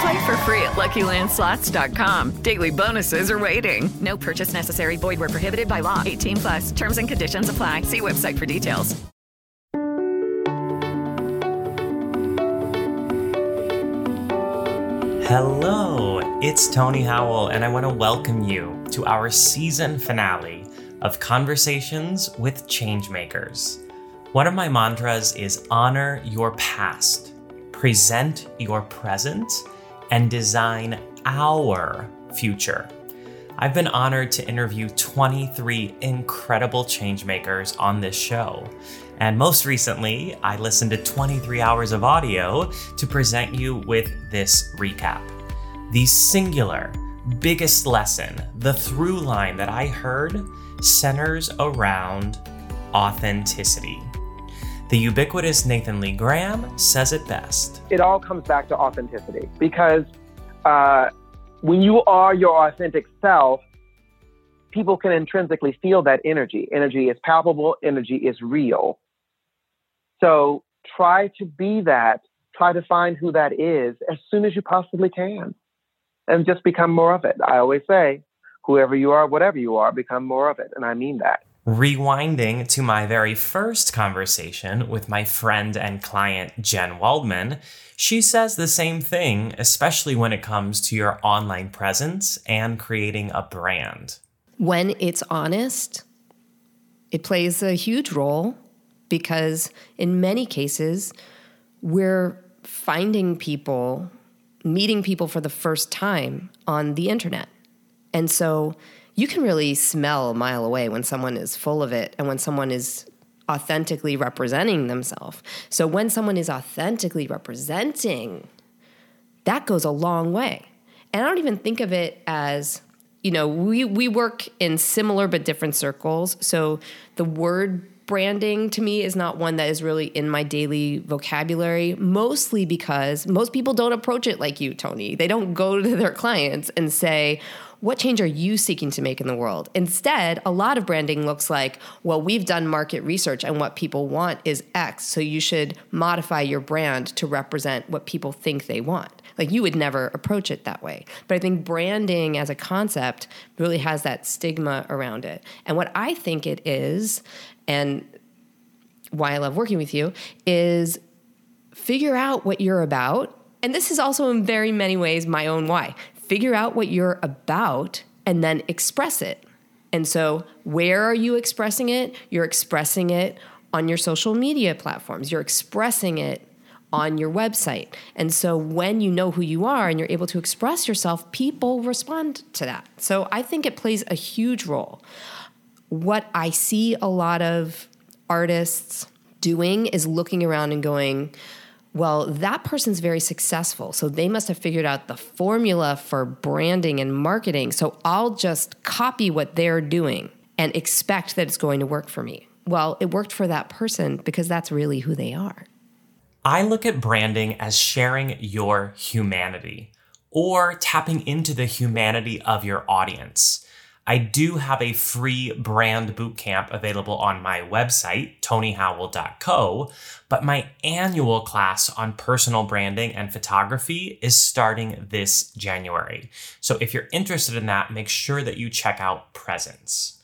Play for free at LuckyLandSlots.com. Daily bonuses are waiting. No purchase necessary. Void where prohibited by law. 18 plus. Terms and conditions apply. See website for details. Hello, it's Tony Howell, and I want to welcome you to our season finale of Conversations with Changemakers. One of my mantras is honor your past, present your present, and design our future. I've been honored to interview 23 incredible changemakers on this show. And most recently, I listened to 23 hours of audio to present you with this recap. The singular, biggest lesson, the through line that I heard centers around authenticity. The ubiquitous Nathan Lee Graham says it best. It all comes back to authenticity because uh, when you are your authentic self, people can intrinsically feel that energy. Energy is palpable, energy is real. So try to be that, try to find who that is as soon as you possibly can, and just become more of it. I always say, whoever you are, whatever you are, become more of it. And I mean that. Rewinding to my very first conversation with my friend and client, Jen Waldman, she says the same thing, especially when it comes to your online presence and creating a brand. When it's honest, it plays a huge role because in many cases, we're finding people, meeting people for the first time on the internet. And so you can really smell a mile away when someone is full of it and when someone is authentically representing themselves. So when someone is authentically representing, that goes a long way. And I don't even think of it as, you know, we, we work in similar but different circles. So the word branding to me is not one that is really in my daily vocabulary, mostly because most people don't approach it like you, Tony. They don't go to their clients and say, what change are you seeking to make in the world? Instead, a lot of branding looks like, well, we've done market research and what people want is X, so you should modify your brand to represent what people think they want. Like you would never approach it that way. But I think branding as a concept really has that stigma around it. And what I think it is, and why I love working with you, is figure out what you're about. And this is also in very many ways my own why figure out what you're about and then express it. And so, where are you expressing it? You're expressing it on your social media platforms, you're expressing it on your website. And so, when you know who you are and you're able to express yourself, people respond to that. So, I think it plays a huge role. What I see a lot of artists doing is looking around and going, well, that person's very successful. So they must have figured out the formula for branding and marketing. So I'll just copy what they're doing and expect that it's going to work for me. Well, it worked for that person because that's really who they are. I look at branding as sharing your humanity or tapping into the humanity of your audience. I do have a free brand bootcamp available on my website, tonyhowell.co, but my annual class on personal branding and photography is starting this January. So if you're interested in that, make sure that you check out Presence.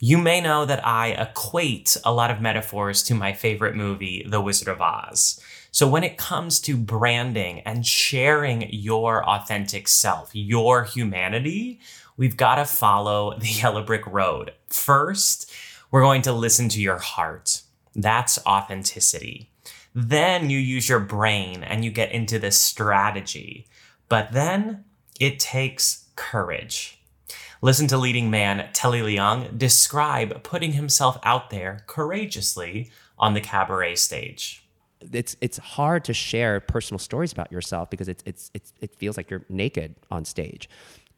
You may know that I equate a lot of metaphors to my favorite movie, The Wizard of Oz. So when it comes to branding and sharing your authentic self, your humanity, we've got to follow the yellow brick road. First, we're going to listen to your heart. That's authenticity. Then you use your brain and you get into this strategy. But then it takes courage. Listen to leading man Telly Leung describe putting himself out there courageously on the cabaret stage. It's it's hard to share personal stories about yourself because it's it's, it's it feels like you're naked on stage.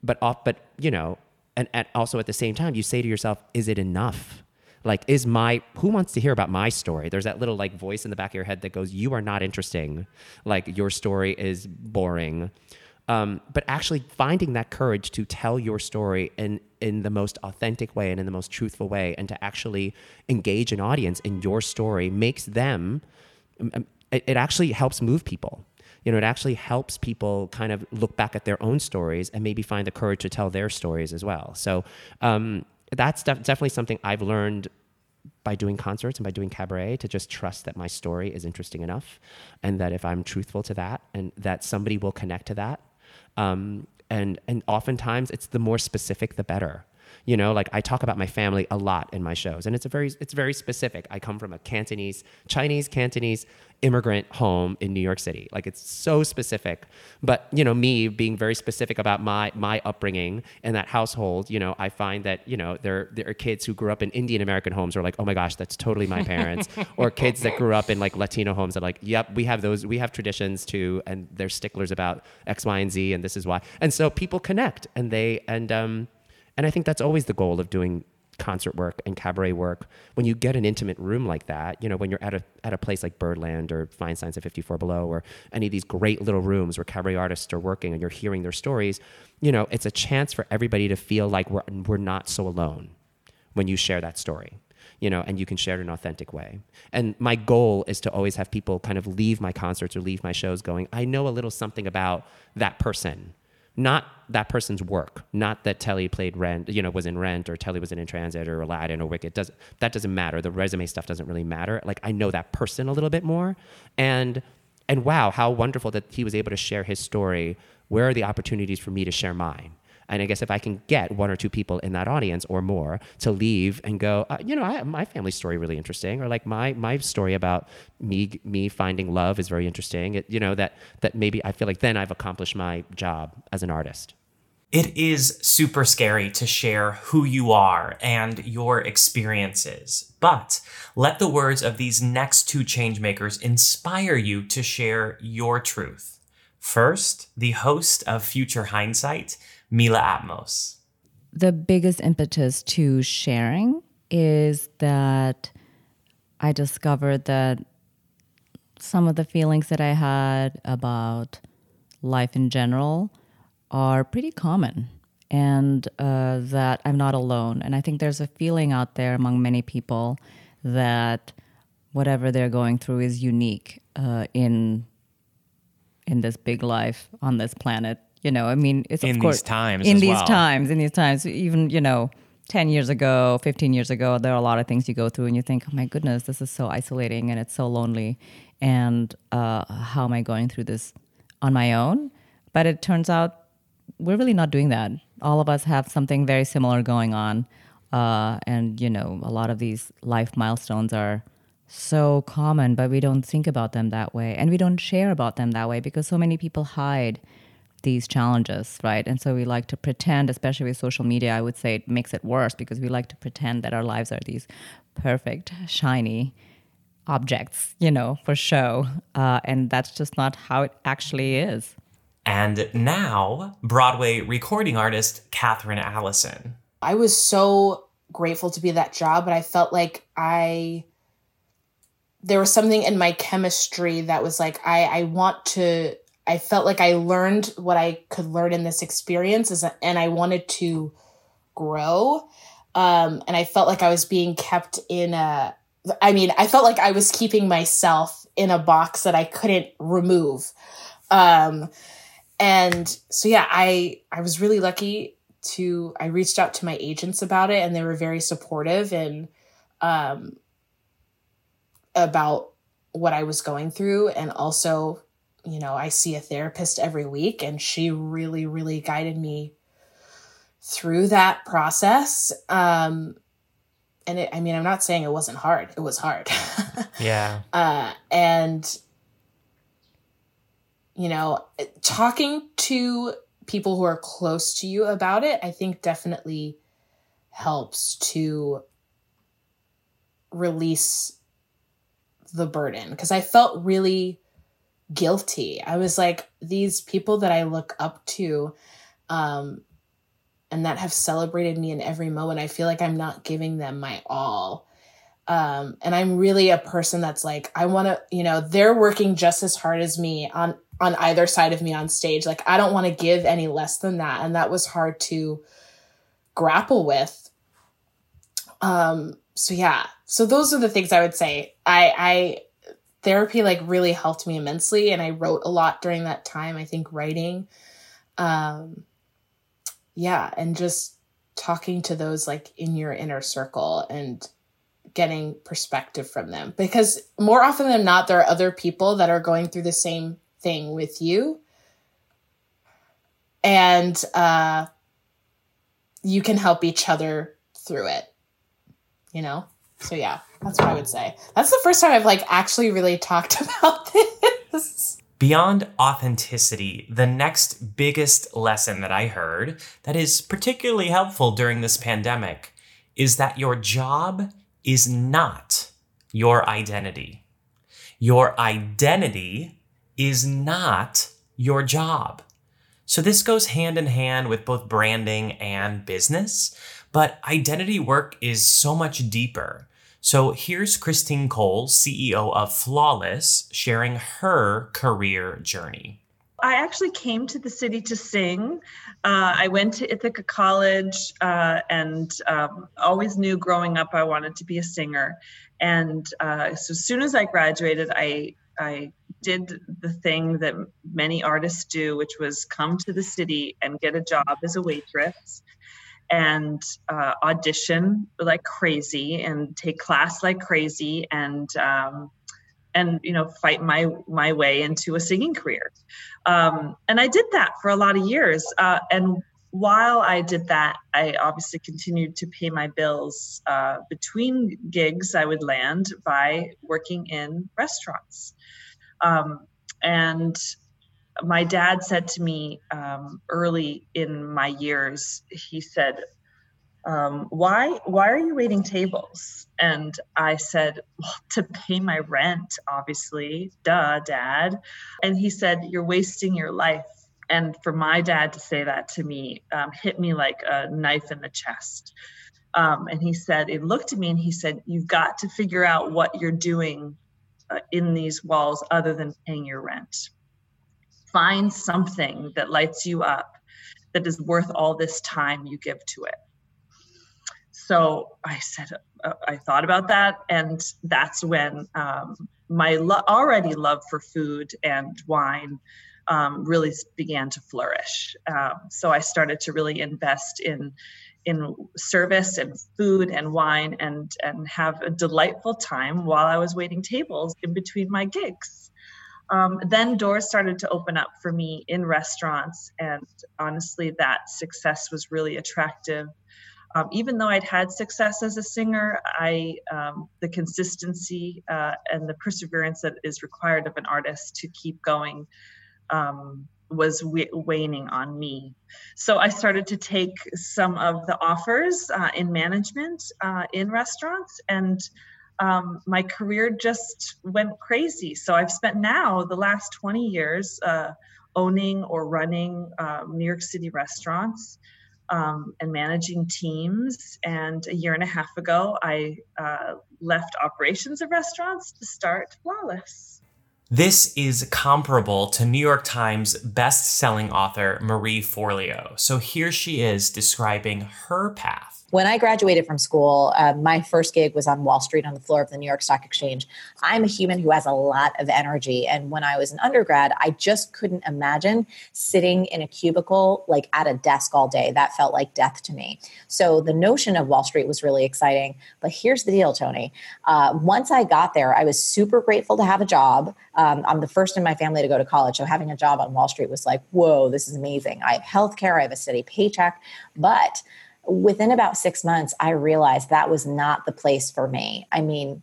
But off but you know, and, and also at the same time you say to yourself, is it enough? like is my who wants to hear about my story? There's that little like voice in the back of your head that goes you are not interesting. Like your story is boring. Um, but actually finding that courage to tell your story in in the most authentic way and in the most truthful way and to actually engage an audience in your story makes them um, um, it, it actually helps move people you know it actually helps people kind of look back at their own stories and maybe find the courage to tell their stories as well so um, that's def- definitely something I've learned by doing concerts and by doing cabaret to just trust that my story is interesting enough and that if I'm truthful to that and that somebody will connect to that. Um, and, and oftentimes it's the more specific, the better. You know, like I talk about my family a lot in my shows, and it's a very it's very specific. I come from a Cantonese, Chinese Cantonese immigrant home in New York City. Like it's so specific. But you know, me being very specific about my my upbringing in that household, you know, I find that you know there there are kids who grew up in Indian American homes are like, oh my gosh, that's totally my parents, or kids that grew up in like Latino homes are like, yep, we have those, we have traditions too, and they're sticklers about X, Y, and Z, and this is why. And so people connect, and they and um and I think that's always the goal of doing concert work and cabaret work. When you get an intimate room like that, you know, when you're at a at a place like Birdland or Feinstein's at 54 Below or any of these great little rooms where cabaret artists are working and you're hearing their stories, you know, it's a chance for everybody to feel like we're we're not so alone when you share that story. You know, and you can share it in an authentic way. And my goal is to always have people kind of leave my concerts or leave my shows going, I know a little something about that person not that person's work, not that Telly played Rent, you know, was in Rent or Telly was in In Transit or Aladdin or Wicked. Does that doesn't matter. The resume stuff doesn't really matter. Like I know that person a little bit more, and and wow, how wonderful that he was able to share his story. Where are the opportunities for me to share mine? And I guess if I can get one or two people in that audience or more to leave and go, uh, you know, I, my family story really interesting, or like my my story about me me finding love is very interesting. It, you know that that maybe I feel like then I've accomplished my job as an artist. It is super scary to share who you are and your experiences, but let the words of these next two changemakers inspire you to share your truth. First, the host of Future Hindsight, Mila Atmos. The biggest impetus to sharing is that I discovered that some of the feelings that I had about life in general are pretty common and uh, that I'm not alone. And I think there's a feeling out there among many people that whatever they're going through is unique uh, in in this big life on this planet you know, I mean, it's in of course these times in these well. times, in these times, even you know, ten years ago, fifteen years ago, there are a lot of things you go through, and you think, oh my goodness, this is so isolating and it's so lonely, and uh, how am I going through this on my own? But it turns out we're really not doing that. All of us have something very similar going on, uh, and you know, a lot of these life milestones are so common, but we don't think about them that way, and we don't share about them that way because so many people hide these challenges, right? And so we like to pretend, especially with social media, I would say it makes it worse because we like to pretend that our lives are these perfect, shiny objects, you know, for show. Uh, and that's just not how it actually is. And now, Broadway recording artist Katherine Allison. I was so grateful to be that job, but I felt like I there was something in my chemistry that was like I I want to I felt like I learned what I could learn in this experience and I wanted to grow. Um, and I felt like I was being kept in a, I mean, I felt like I was keeping myself in a box that I couldn't remove. Um, and so, yeah, I, I was really lucky to, I reached out to my agents about it and they were very supportive and, um, about what I was going through and also you know, I see a therapist every week and she really, really guided me through that process. Um, and it, I mean, I'm not saying it wasn't hard. It was hard. yeah. Uh, and you know, talking to people who are close to you about it, I think definitely helps to release the burden because I felt really guilty. I was like, these people that I look up to um, and that have celebrated me in every moment, I feel like I'm not giving them my all. Um, and I'm really a person that's like, I want to, you know, they're working just as hard as me on on either side of me on stage. Like I don't want to give any less than that, and that was hard to grapple with. Um. So yeah. So those are the things I would say. I I therapy like really helped me immensely, and I wrote a lot during that time. I think writing. Um. Yeah, and just talking to those like in your inner circle and getting perspective from them because more often than not there are other people that are going through the same thing with you and uh you can help each other through it you know so yeah that's what i would say that's the first time i've like actually really talked about this Beyond authenticity, the next biggest lesson that I heard that is particularly helpful during this pandemic is that your job is not your identity. Your identity is not your job. So this goes hand in hand with both branding and business, but identity work is so much deeper. So here's Christine Cole, CEO of Flawless, sharing her career journey. I actually came to the city to sing. Uh, I went to Ithaca College uh, and um, always knew growing up I wanted to be a singer. And uh, so as soon as I graduated, I I did the thing that many artists do, which was come to the city and get a job as a waitress and uh, audition like crazy and take class like crazy and um, and you know fight my my way into a singing career. Um, and i did that for a lot of years uh, and while i did that i obviously continued to pay my bills uh, between gigs i would land by working in restaurants. Um, and my dad said to me um, early in my years, he said, um, why why are you waiting tables? And i said well to pay my rent obviously. Duh dad. And he said you're wasting your life. And for my dad to say that to me um, hit me like a knife in the chest. Um, and he said he looked at me and he said you've got to figure out what you're doing uh, in these walls other than paying your rent find something that lights you up that is worth all this time you give to it. So I said, uh, I thought about that, and that's when um, my lo- already love for food and wine um, really began to flourish. Um, so I started to really invest in in service and food and wine and and have a delightful time while I was waiting tables in between my gigs um, then doors started to open up for me in restaurants and honestly that success was really attractive. Um, even though i'd had success as a singer i um, the consistency uh, and the perseverance that is required of an artist to keep going um, was w- waning on me. So i started to take some of the offers uh, in management uh, in restaurants and um, my career just went crazy. So I've spent now the last 20 years uh, owning or running uh, New York City restaurants um, and managing teams. And a year and a half ago, I uh, left operations of restaurants to start Flawless. This is comparable to New York Times best-selling author Marie Forleo. So here she is describing her path when I graduated from school, uh, my first gig was on Wall Street on the floor of the New York Stock Exchange. I'm a human who has a lot of energy. And when I was an undergrad, I just couldn't imagine sitting in a cubicle, like at a desk all day. That felt like death to me. So the notion of Wall Street was really exciting. But here's the deal, Tony. Uh, once I got there, I was super grateful to have a job. Uh, Um, I'm the first in my family to go to college. So having a job on Wall Street was like, whoa, this is amazing. I have health care, I have a steady paycheck. But within about six months, I realized that was not the place for me. I mean,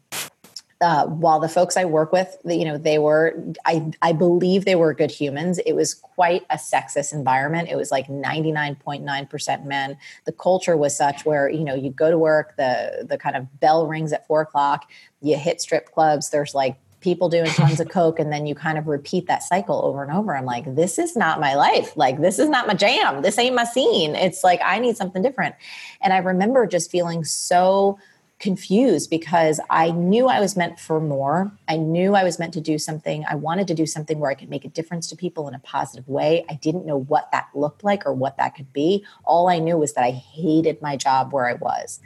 uh, while the folks I work with, you know, they were, I, I believe they were good humans. It was quite a sexist environment. It was like 99.9% men. The culture was such where, you know, you go to work, the, the kind of bell rings at four o'clock, you hit strip clubs, there's like people doing tons of coke and then you kind of repeat that cycle over and over i'm like this is not my life like this is not my jam this ain't my scene it's like i need something different and i remember just feeling so confused because I knew I was meant for more. I knew I was meant to do something. I wanted to do something where I could make a difference to people in a positive way. I didn't know what that looked like or what that could be. All I knew was that I hated my job where I was.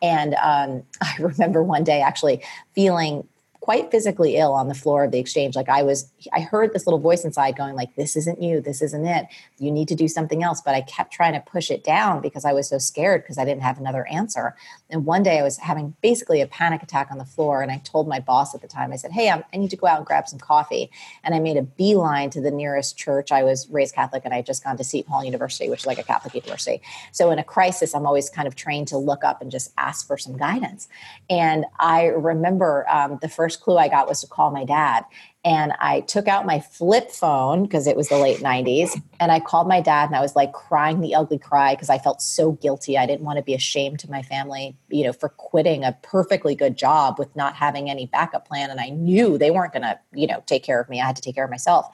And um, I remember one day actually feeling quite physically ill on the floor of the exchange. Like i was i heard this little voice inside going like this isn't you. This isn't it. You need to do something else. But i kept trying to push it down because i was so scared because i didn't have another answer and one day i was having basically a panic attack on the floor and i told my boss at the time i said hey I'm, i need to go out and grab some coffee. And i made a beeline to the nearest church i was raised catholic and i had just gone to seton hall university which is like a catholic university. So in a crisis i'm always kind of trained to look up and just ask for some guidance. And i remember um, the first first clue I got was to call my dad. And I took out my flip phone because it was the late 90s. And I called my dad and I was like crying the ugly cry because I felt so guilty. I didn't want to be ashamed to my family, you know, for quitting a perfectly good job with not having any backup plan. And I knew they weren't going to, you know, take care of me. I had to take care of myself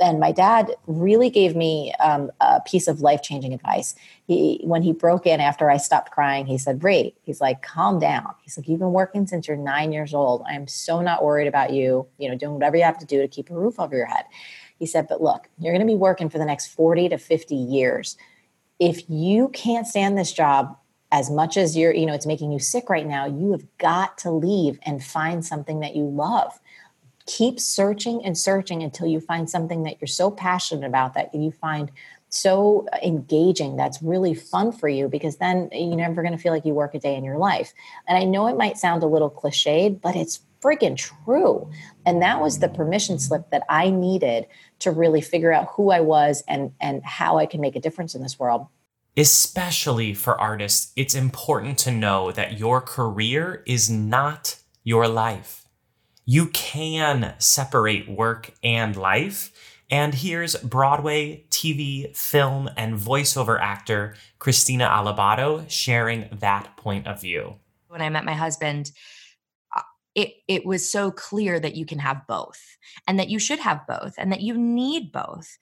and my dad really gave me um, a piece of life changing advice. He, when he broke in after I stopped crying, he said, "Ray, he's like, calm down. He's like, you've been working since you're nine years old. I'm so not worried about you. You know, doing whatever you have to do to keep a roof over your head." He said, "But look, you're going to be working for the next forty to fifty years. If you can't stand this job." As much as you're, you know, it's making you sick right now, you have got to leave and find something that you love keep searching and searching until you find something that you're so passionate about that you find so engaging that's really fun for you because then you're never going to feel like you work a day in your life. And I know it might sound a little cliched, but it's freaking true. And that was the permission slip that I needed to really figure out who I was and and how I can make a difference in this world. Especially for artists, it's important to know that your career is not your life you can separate work and life. And here's Broadway, TV, film, and voiceover actor Christina Alabado sharing that point of view. When I met my husband, uh, it, it was so clear that you can have both and that you should have both and that you need both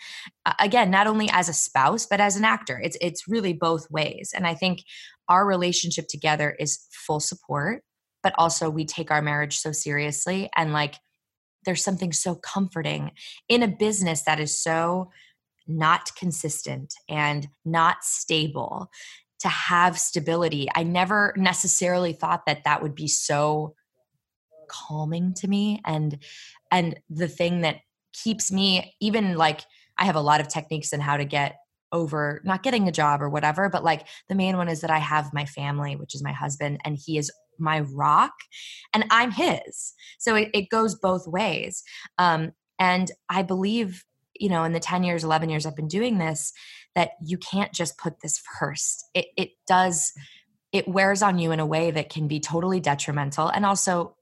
uh, again not only as a spouse but as an actor it's it's really both ways and i think our relationship together is full support but also we take our marriage so seriously and like there's something so comforting in a business that is so not consistent and not stable to have stability. I never necessarily thought that that would be so calming to me and and the thing that keeps me even like i have a lot of techniques in how to get over not getting a job or whatever but like the main one is that i have my family which is my husband and he is my rock and i'm his. So it, it goes both ways. Um, and i believe you know in the 10 years 11 years i've been doing this that you can't just put this first. It, it does it wears on you in a way that can be totally detrimental and also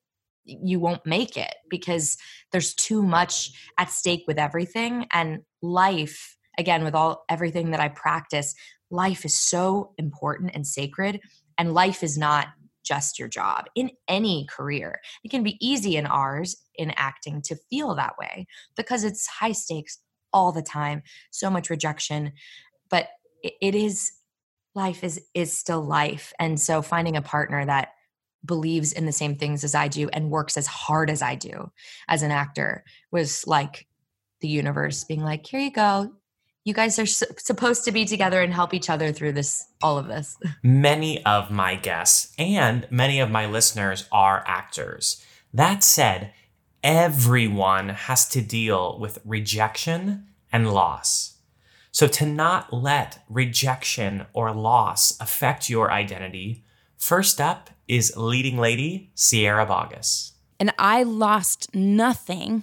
you won't make it because there's too much at stake with everything and life again with all everything that i practice life is so important and sacred and life is not just your job in any career. It can be easy in ours in acting to feel that way because it's high stakes all the time, so much rejection. But it is life is is still life. And so finding a partner that believes in the same things as I do and works as hard as I do as an actor was like the universe being like, here you go you guys are su- supposed to be together and help each other through this all of this. Many of my guests and many of my listeners are actors. That said everyone has to deal with rejection and loss. So to not let rejection or loss affect your identity first up is leading lady sierra boggess and i lost nothing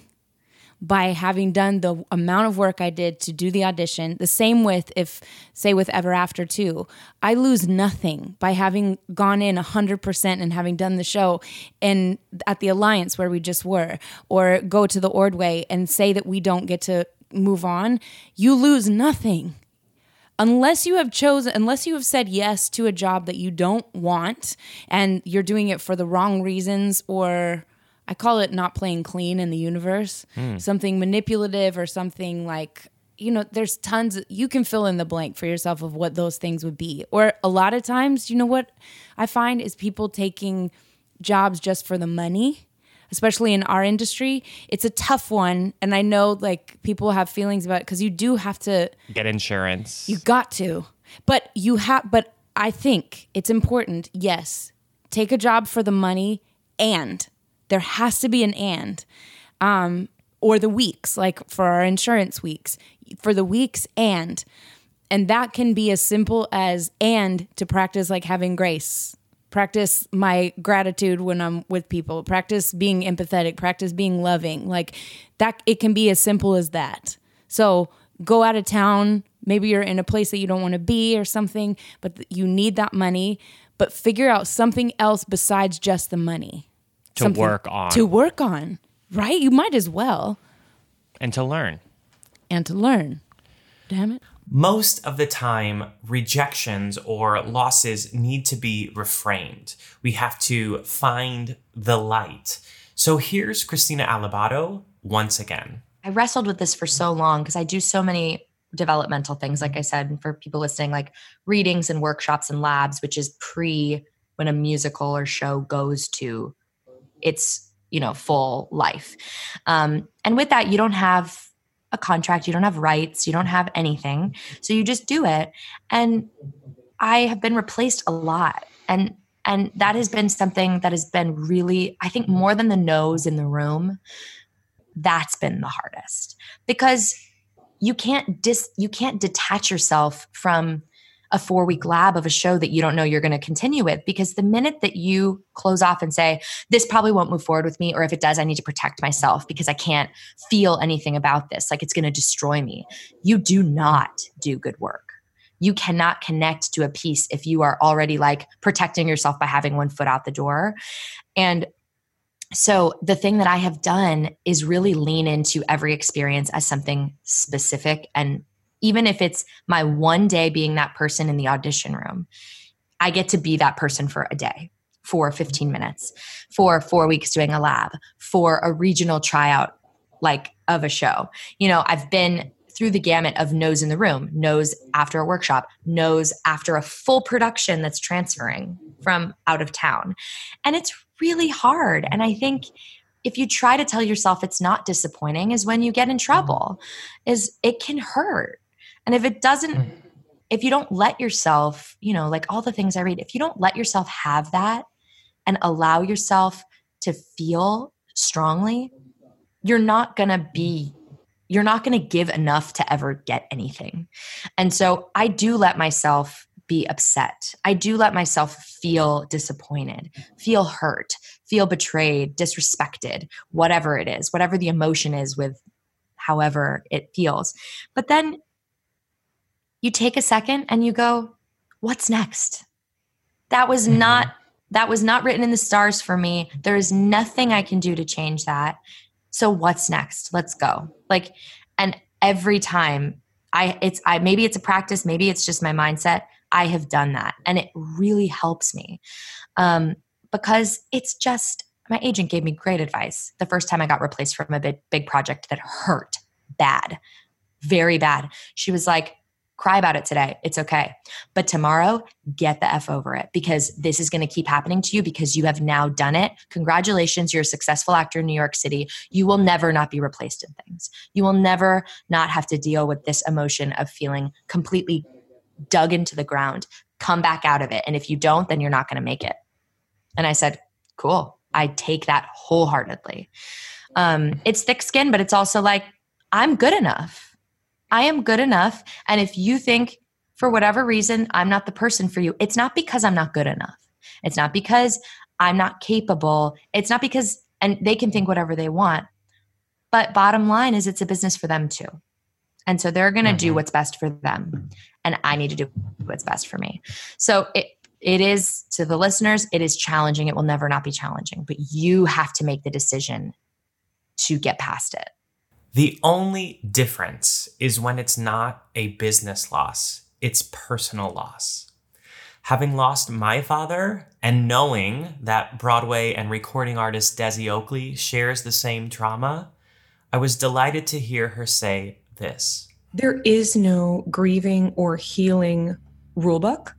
by having done the amount of work I did to do the audition. The same with if say with Ever After 2. I lose nothing by having gone in 100% and having done the show and at the Alliance where we just were or go to the Ordway and say that we don't get to move on. You lose nothing unless you have chosen unless you have said yes to a job that you don't want and you're doing it for the wrong reasons or I call it not playing clean in the universe, Hmm. something manipulative or something like you know there's tons you can fill in the blank for yourself of what those things would be. Or a lot of times, you know what I find is people taking jobs just for the money especially in our industry it's a tough one and i know like people have feelings about it because you do have to Get insurance. you got to. But you have but I think it's important, yes. Take a job for the money and there has to be an and. Um or the weeks, like for our insurance weeks. For the weeks and and that can be as simple as and to practice like having grace. Practice my gratitude when I'm with people. Practice being empathetic, practice being loving. Like that it can be as simple as that. So go out of town. Maybe you're in a place that you don't want to be or something, but you need that money. But figure out something else besides just the money To Something work on. To work on, right? You might as well. and to learn. And to learn. Damn it. Most of the time, rejections or losses need to be reframed. We have to find the light. So here's Christina Alabado once again. I wrestled with this for so long because I do so many developmental things, like I said, and for people listening, like readings and workshops and labs, which is pre when a musical or show goes to its, you know, full life. Um, and with that, you don't have a contract, you don't have rights, you don't have anything. So you just do it. And I have been replaced a lot. And and that has been something that has been really, I think, more than the nose in the room that's been the hardest because you can't dis you can't detach yourself from a four week lab of a show that you don't know you're going to continue with because the minute that you close off and say this probably won't move forward with me or if it does i need to protect myself because i can't feel anything about this like it's going to destroy me you do not do good work you cannot connect to a piece if you are already like protecting yourself by having one foot out the door and so the thing that I have done is really lean into every experience as something specific. And even if it's my one day being that person in the audition room, I get to be that person for a day, for 15 minutes, for four weeks doing a lab, for a regional tryout like of a show. You know, I've been through the gamut of no's in the room, no's after a workshop, no's after a full production that's transferring from out of town. And it's really hard. And I think if you try to tell yourself it's not disappointing is when you get in trouble is it can hurt. And if it doesn't hmm. if you don't let yourself, you know, like all the things I read, if you don't let yourself have that and allow yourself to feel strongly, you're not going to be you're not going to give enough to ever get anything. And so I do let myself be upset. I do let myself feel disappointed, feel hurt, feel betrayed, disrespected, whatever it is, whatever the emotion is with however it feels. But then you take a second and you go, what's next? That was not that was not written in the stars for me. There is nothing I can do to change that. So what's next? Let's go. Like and every time I it's I maybe it's a practice, maybe it's just my mindset. I have done that and it really helps me. Um because it's just my agent gave me great advice the first time I got replaced from a big big project that hurt bad. Very bad. She was like cry about it today. It's okay. But tomorrow, get the F over it because this is going to keep happening to you because you have now done it. Congratulations, you're a successful actor in New York City. You will never not be replaced in things. You will never not have to deal with this emotion of feeling completely dug into the ground. Come back out of it. And if you don't, then you're not going to make it. And I said, cool. I take that wholeheartedly. Um, it's thick skin, but it's also like, I'm good enough. I am good enough. And if you think for whatever reason I'm not the person for you, it's not because I'm not good enough. It's not because I'm not capable. It's not because, and they can think whatever they want. But bottom line is it's a business for them too. And so they're going to do Mhm. what's best for them. And I need to do what's best for me. So it, it is to the listeners, it is challenging. It will never not be challenging, but you have to make the decision to get past it. The only difference is when it's not a business loss, it's personal loss. Having lost my father and knowing that Broadway and recording artist Desi Oakley shares the same trauma, I was delighted to hear her say this. There is no grieving or healing rulebook.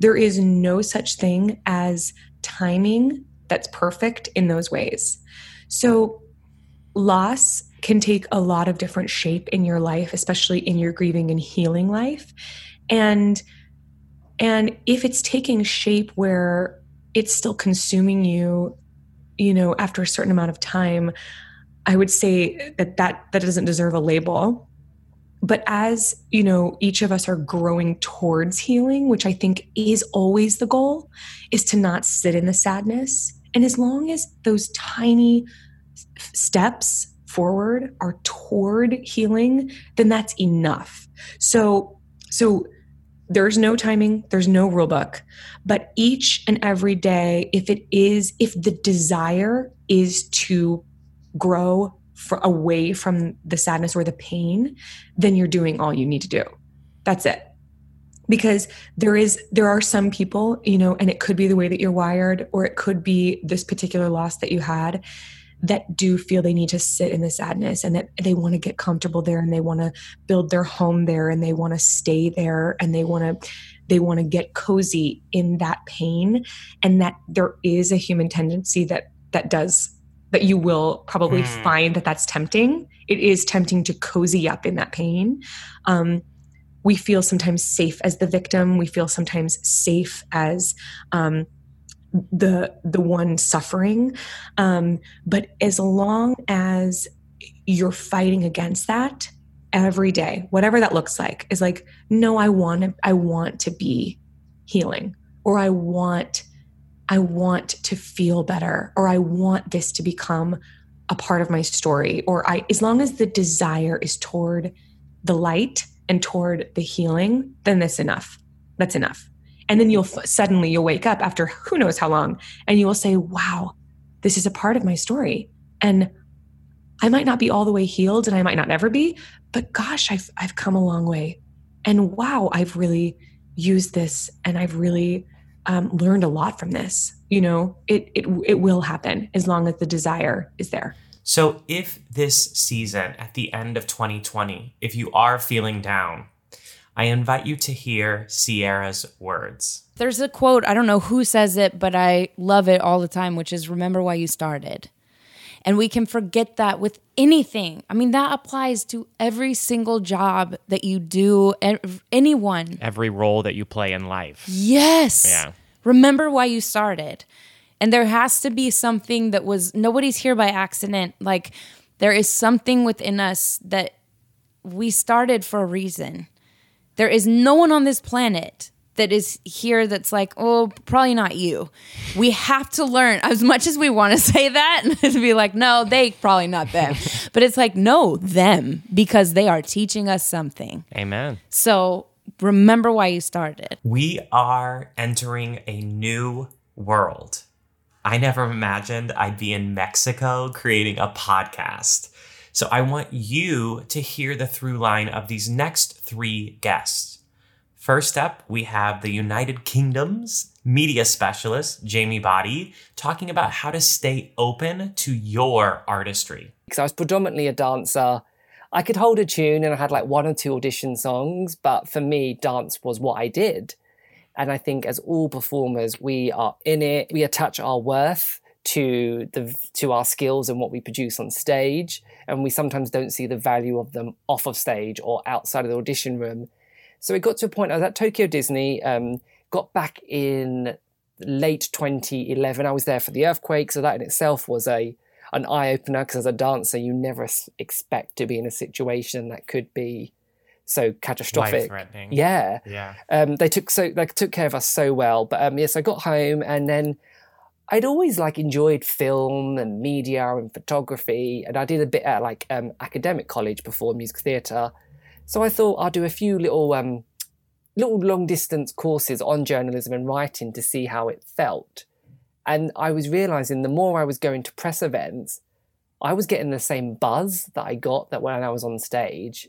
There is no such thing as timing that's perfect in those ways. So, loss can take a lot of different shape in your life, especially in your grieving and healing life. And and if it's taking shape where it's still consuming you, you know, after a certain amount of time, I would say that that, that doesn't deserve a label but as you know each of us are growing towards healing which i think is always the goal is to not sit in the sadness and as long as those tiny steps forward are toward healing then that's enough. So so there's no timing there's no rule book but each and every day if it is if the desire is to grow fr- away from the sadness or the pain then you're doing all you need to do. That's it. Because there is there are some people you know and it could be the way that you're wired or it could be this particular loss that you had that do feel they need to sit in the sadness and that they want to get comfortable there and they want to build their home there and they want to stay there and they want to they want to get cozy in that pain and that there is a human tendency that that does that you will probably Mm. find that that's tempting. It is tempting to cozy up in that pain. Um, we feel sometimes safe as the victim. We feel sometimes safe as um, the the one suffering. Um, but as long as you're fighting against that every day whatever that looks like is like no i want to i want to be healing or i want i want to feel better or i want this to become a part of my story or i as long as the desire is toward the light and toward the healing then that's enough. That's enough and then you'll suddenly you'll wake up after who knows how long and you will say wow this is a part of my story. And i might not be all the way healed and i might not ever be but gosh i've i've come a long way. And wow i've really used this and i've really um, learned a lot from this. You know it, it it will happen as long as the desire is there. So, if this season at the end of 2020, if you are feeling down, I invite you to hear Sierra's words. There's a quote, I don't know who says it, but I love it all the time, which is remember why you started. And we can forget that with anything. I mean, that applies to every single job that you do, ev- anyone. Every role that you play in life. Yes. Yeah. Remember why you started. And there has to be something that was, nobody's here by accident. Like, there is something within us that we started for a reason. There is no one on this planet that is here that's like, oh, probably not you. We have to learn as much as we want to say that and be like, no, they probably not them. but it's like, no, them, because they are teaching us something. Amen. So remember why you started. We are entering a new world. I never imagined I'd be in Mexico creating a podcast. So I want you to hear the through line of these next three guests. First up, we have the United Kingdom's media specialist, Jamie Body, talking about how to stay open to your artistry. because I was predominantly a dancer. I could hold a tune and I had like one or two audition songs, but for me, dance was what I did. And I think as all performers, we are in it. We attach our worth to the to our skills and what we produce on stage, and we sometimes don't see the value of them off of stage or outside of the audition room. So it got to a point. I was at Tokyo Disney. Um, got back in late 2011. I was there for the earthquake, so that in itself was a an eye opener because as a dancer, you never expect to be in a situation that could be so catastrophic. Yeah, Yeah. Um, they took so they took care of us so well. But um, yes, I got home and then I'd always like enjoyed film and media and photography, and I did a bit at like um, academic college before music theatre. So I thought I'll do a few little um, little long distance courses on journalism and writing to see how it felt. And I was realizing the more I was going to press events, I was getting the same buzz that I got that when I was on stage.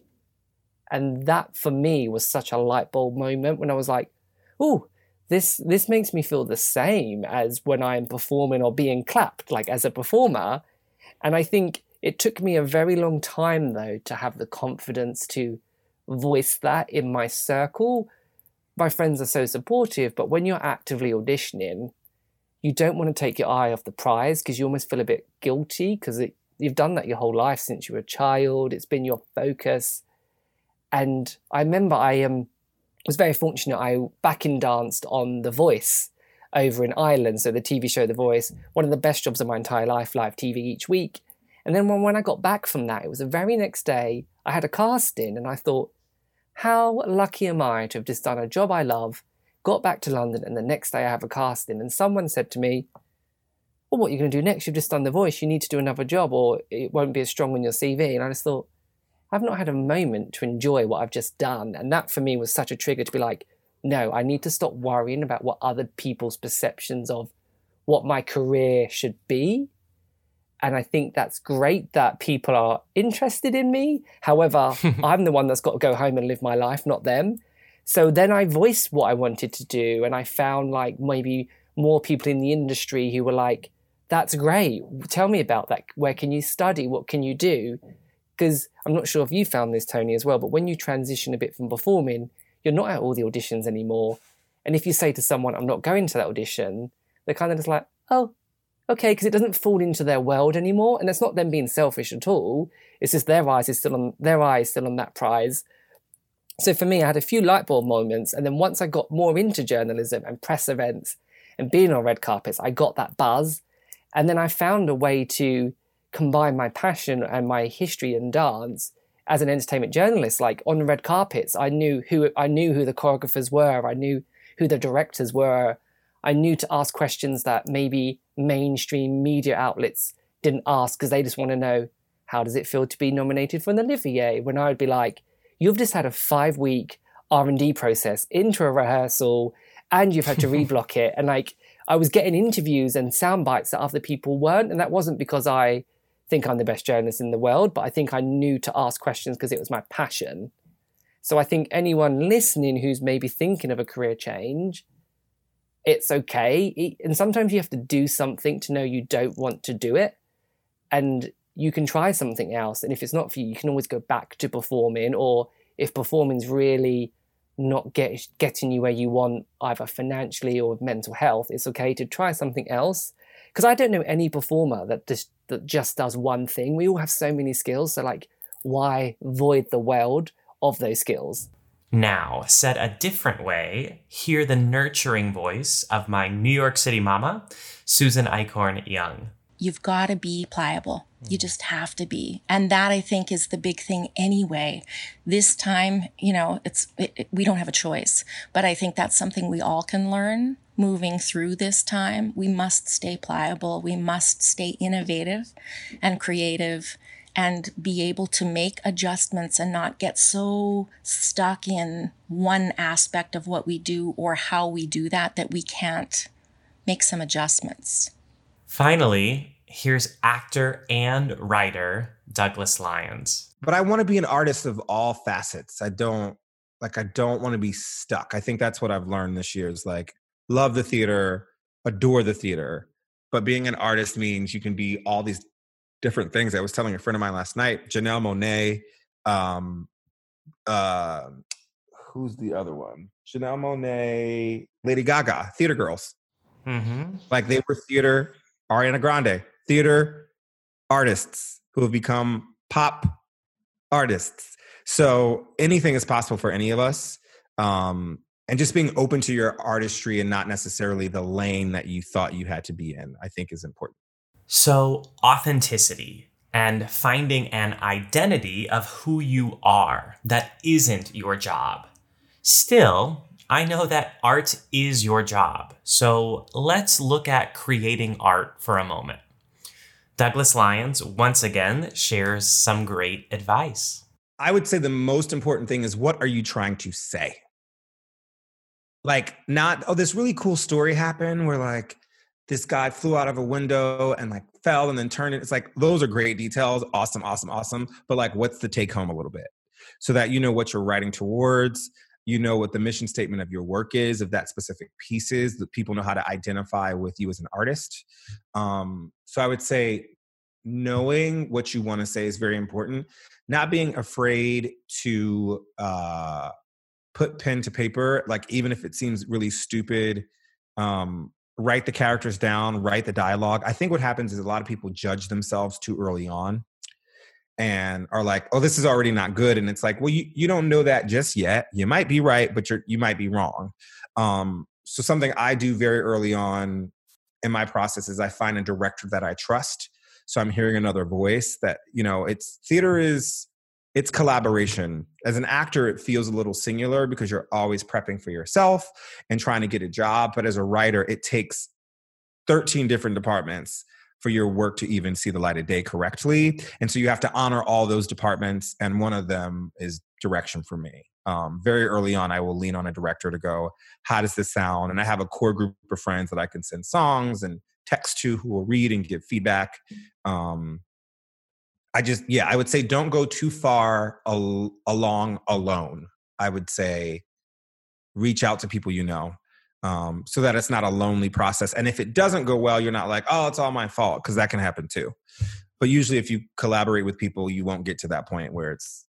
And that for me was such a light bulb moment when I was like, oh, this this makes me feel the same as when I'm performing or being clapped, like as a performer. And I think it took me a very long time though to have the confidence to voice that in my circle. My friends are so supportive, but when you're actively auditioning, you don't want to take your eye off the prize because you almost feel a bit guilty because you've done that your whole life since you were a child. It's been your focus. And I remember I um, was very fortunate. I back in danced on The Voice over in Ireland. So the TV show The Voice, one of the best jobs of my entire life, live TV each week. And then when, when I got back from that, it was the very next day, I had a casting and I thought, how lucky am I to have just done a job I love, got back to London, and the next day I have a casting. And someone said to me, well, what are you going to do next? You've just done The Voice. You need to do another job or it won't be as strong on your CV. And I just thought, I've not had a moment to enjoy what I've just done. And that for me was such a trigger to be like, no, I need to stop worrying about what other people's perceptions of what my career should be. And I think that's great that people are interested in me. However, I'm the one that's got to go home and live my life, not them. So then I voiced what I wanted to do. And I found like maybe more people in the industry who were like, that's great. Tell me about that. Where can you study? What can you do? Because I'm not sure if you found this, Tony, as well, but when you transition a bit from performing, you're not at all the auditions anymore. And if you say to someone, I'm not going to that audition, they're kind of just like, oh, okay, because it doesn't fall into their world anymore. And it's not them being selfish at all. It's just their eyes is still on their eyes still on that prize. So for me, I had a few light bulb moments, and then once I got more into journalism and press events and being on red carpets, I got that buzz. And then I found a way to combine my passion and my history in dance as an entertainment journalist. Like on red carpets, I knew who I knew who the choreographers were. I knew who the directors were. I knew to ask questions that maybe mainstream media outlets didn't ask because they just want to know how does it feel to be nominated for an Olivier. When I would be like, you've just had a five week R and D process into a rehearsal, and you've had to reblock it, and like I was getting interviews and sound bites that other people weren't, and that wasn't because I think I'm the best journalist in the world, but I think I knew to ask questions because it was my passion. So I think anyone listening who's maybe thinking of a career change, it's okay. And sometimes you have to do something to know you don't want to do it. And you can try something else. And if it's not for you, you can always go back to performing. Or if performing's really not get, getting you where you want, either financially or mental health, it's okay to try something else because I don't know any performer that just that just does one thing. We all have so many skills, so like, why void the world of those skills? Now, said a different way, hear the nurturing voice of my New York City mama, Susan Eichhorn Young. You've got to be pliable. You mm. just have to be. And that I think is the big thing anyway. This time, you know, it's it, it, we don't have a choice, but I think that's something we all can learn moving through this time. We must stay pliable. We must stay innovative and creative and be able to make adjustments and not get so stuck in one aspect of what we do or how we do that that we can't make some adjustments. Finally, here's actor and writer Douglas Lyons. But I want to be an artist of all facets. I don't like I don't want to be stuck. I think that's what I've learned this year is like love the theater, adore the theater, but being an artist means you can be all these different things. I was telling a friend of mine last night, Janelle Monáe, um, uh, who's the other one? Janelle Monáe, Lady Gaga, theater girls. Mm-hmm. Like they were theater, Ariana Grande, theater artists who have become pop artists. So anything is possible for any of us. Um, and just being open to your artistry and not necessarily the lane that you thought you had to be in, I think is important. So, authenticity and finding an identity of who you are that isn't your job. Still, I know that art is your job, so let's look at creating art for a moment. Douglas Lyons once again shares some great advice. I would say the most important thing is what are you trying to say? Like, not, oh, this really cool story happened where like this guy flew out of a window and like fell and then turned it. It's like, those are great details. Awesome, awesome, awesome. But like, what's the take home a little bit? So that you know what you're writing towards, you know what the mission statement of your work is, of that specific piece is, that people know how to identify with you as an artist. Um, so I would say knowing what you want to say is very important. Not being afraid to uh, put pen to paper, like even if it seems really stupid, um, write the characters down, write the dialogue. I think what happens is a lot of people judge themselves too early on and are like, "Oh, this is already not good," and it's like, "Well, you you don't know that just yet. You might be right, but you're you might be wrong." Um, so something I do very early on in my process is I find a director that I trust. So I'm hearing another voice that you know. It's theater is it's collaboration. As an actor, it feels a little singular because you're always prepping for yourself and trying to get a job. But as a writer, it takes 13 different departments for your work to even see the light of day correctly. And so you have to honor all those departments. And one of them is direction for me. Um, very early on, I will lean on a director to go, how does this sound? And I have a core group of friends that I can send songs and text to who will read and give feedback. Um, I just, yeah, I would say don't go too far al- along alone. I would say reach out to people you know um, so that it's not a lonely process. And if it doesn't go well, you're not like, oh, it's all my fault, because that can happen too. But usually, if you collaborate with people, you won't get to that point where it's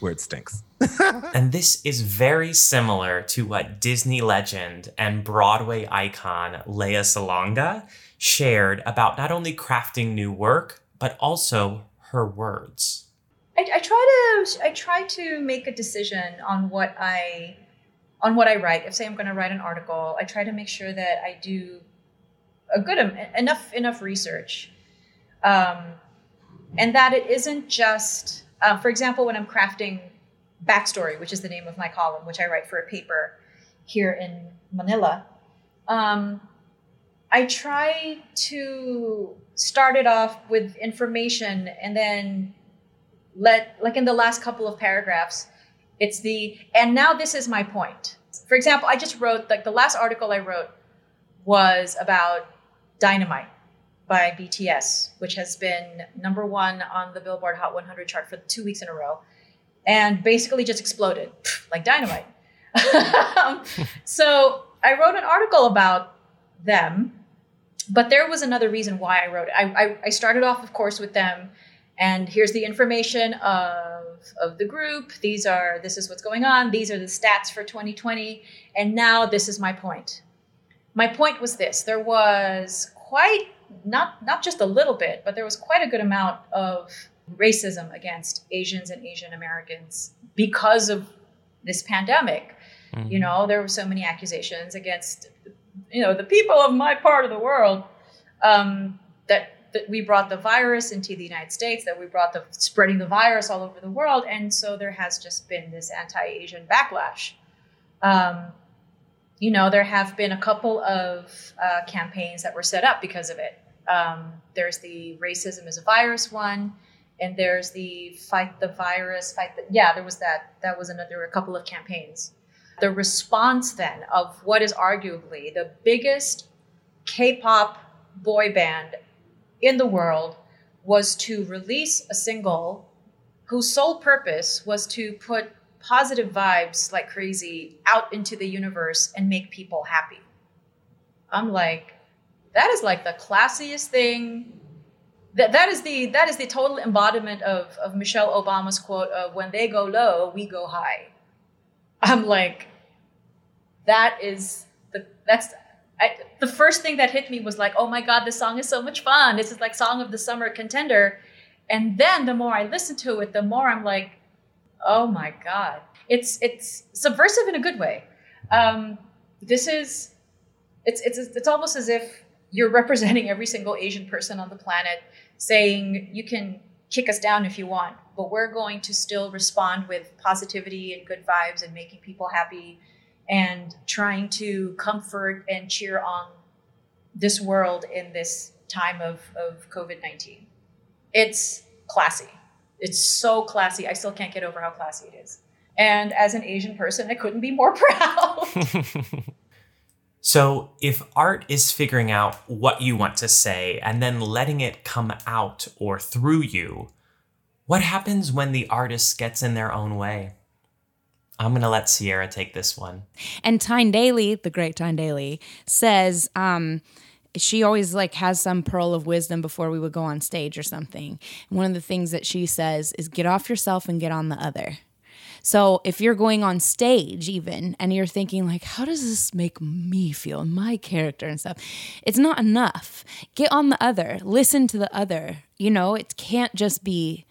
where it stinks. and this is very similar to what Disney legend and Broadway icon Lea Salonga shared about not only crafting new work but also her words. I, I try to I try to make a decision on what I on what I write. If say I'm going to write an article, I try to make sure that I do a good enough enough research, um, and that it isn't just, uh, for example, when I'm crafting backstory, which is the name of my column, which I write for a paper here in Manila. Um, I try to start it off with information and then let, like in the last couple of paragraphs, it's the, and now this is my point. For example, I just wrote, like the last article I wrote was about Dynamite by BTS, which has been number one on the Billboard Hot 100 chart for two weeks in a row, and basically just exploded like dynamite. um, so I wrote an article about them, but there was another reason why I wrote it. I, I, I started off, of course, with them, and here's the information of of the group. These are this is what's going on. These are the stats for 2020. And now this is my point. My point was this: there was quite not not just a little bit, but there was quite a good amount of racism against Asians and Asian Americans because of this pandemic. Mm-hmm. You know, there were so many accusations against you know the people of my part of the world um, that that we brought the virus into the United States, that we brought the spreading the virus all over the world, and so there has just been this anti-Asian backlash. Um, you know, there have been a couple of uh, campaigns that were set up because of it. Um, there's the racism is a virus one, and there's the fight the virus, fight the yeah. There was that. That was another. A couple of campaigns. The response then of what is arguably the biggest K-pop boy band in the world was to release a single whose sole purpose was to put positive vibes like crazy out into the universe and make people happy. I'm like, that is like the classiest thing. That, that is the that is the total embodiment of, of Michelle Obama's quote of when they go low, we go high. I'm like, that is the that's I, the first thing that hit me was like, oh my God, this song is so much fun. This is like song of the summer contender. And then the more I listen to it, the more I'm like, oh my God. It's it's subversive in a good way. Um, this is it's it's it's almost as if you're representing every single Asian person on the planet, saying you can kick us down if you want, but we're going to still respond with positivity and good vibes and making people happy and trying to comfort and cheer on this world in this time of, of COVID 19. It's classy. It's so classy. I still can't get over how classy it is. And as an Asian person, I couldn't be more proud. so, if art is figuring out what you want to say and then letting it come out or through you, what happens when the artist gets in their own way? I'm going to let Sierra take this one. And Tyne Daly, the great Tyne Daly, says, um, she always like has some pearl of wisdom before we would go on stage or something. one of the things that she says is get off yourself and get on the other. So if you're going on stage even and you're thinking like how does this make me feel my character and stuff it's not enough get on the other listen to the other you know it can't just be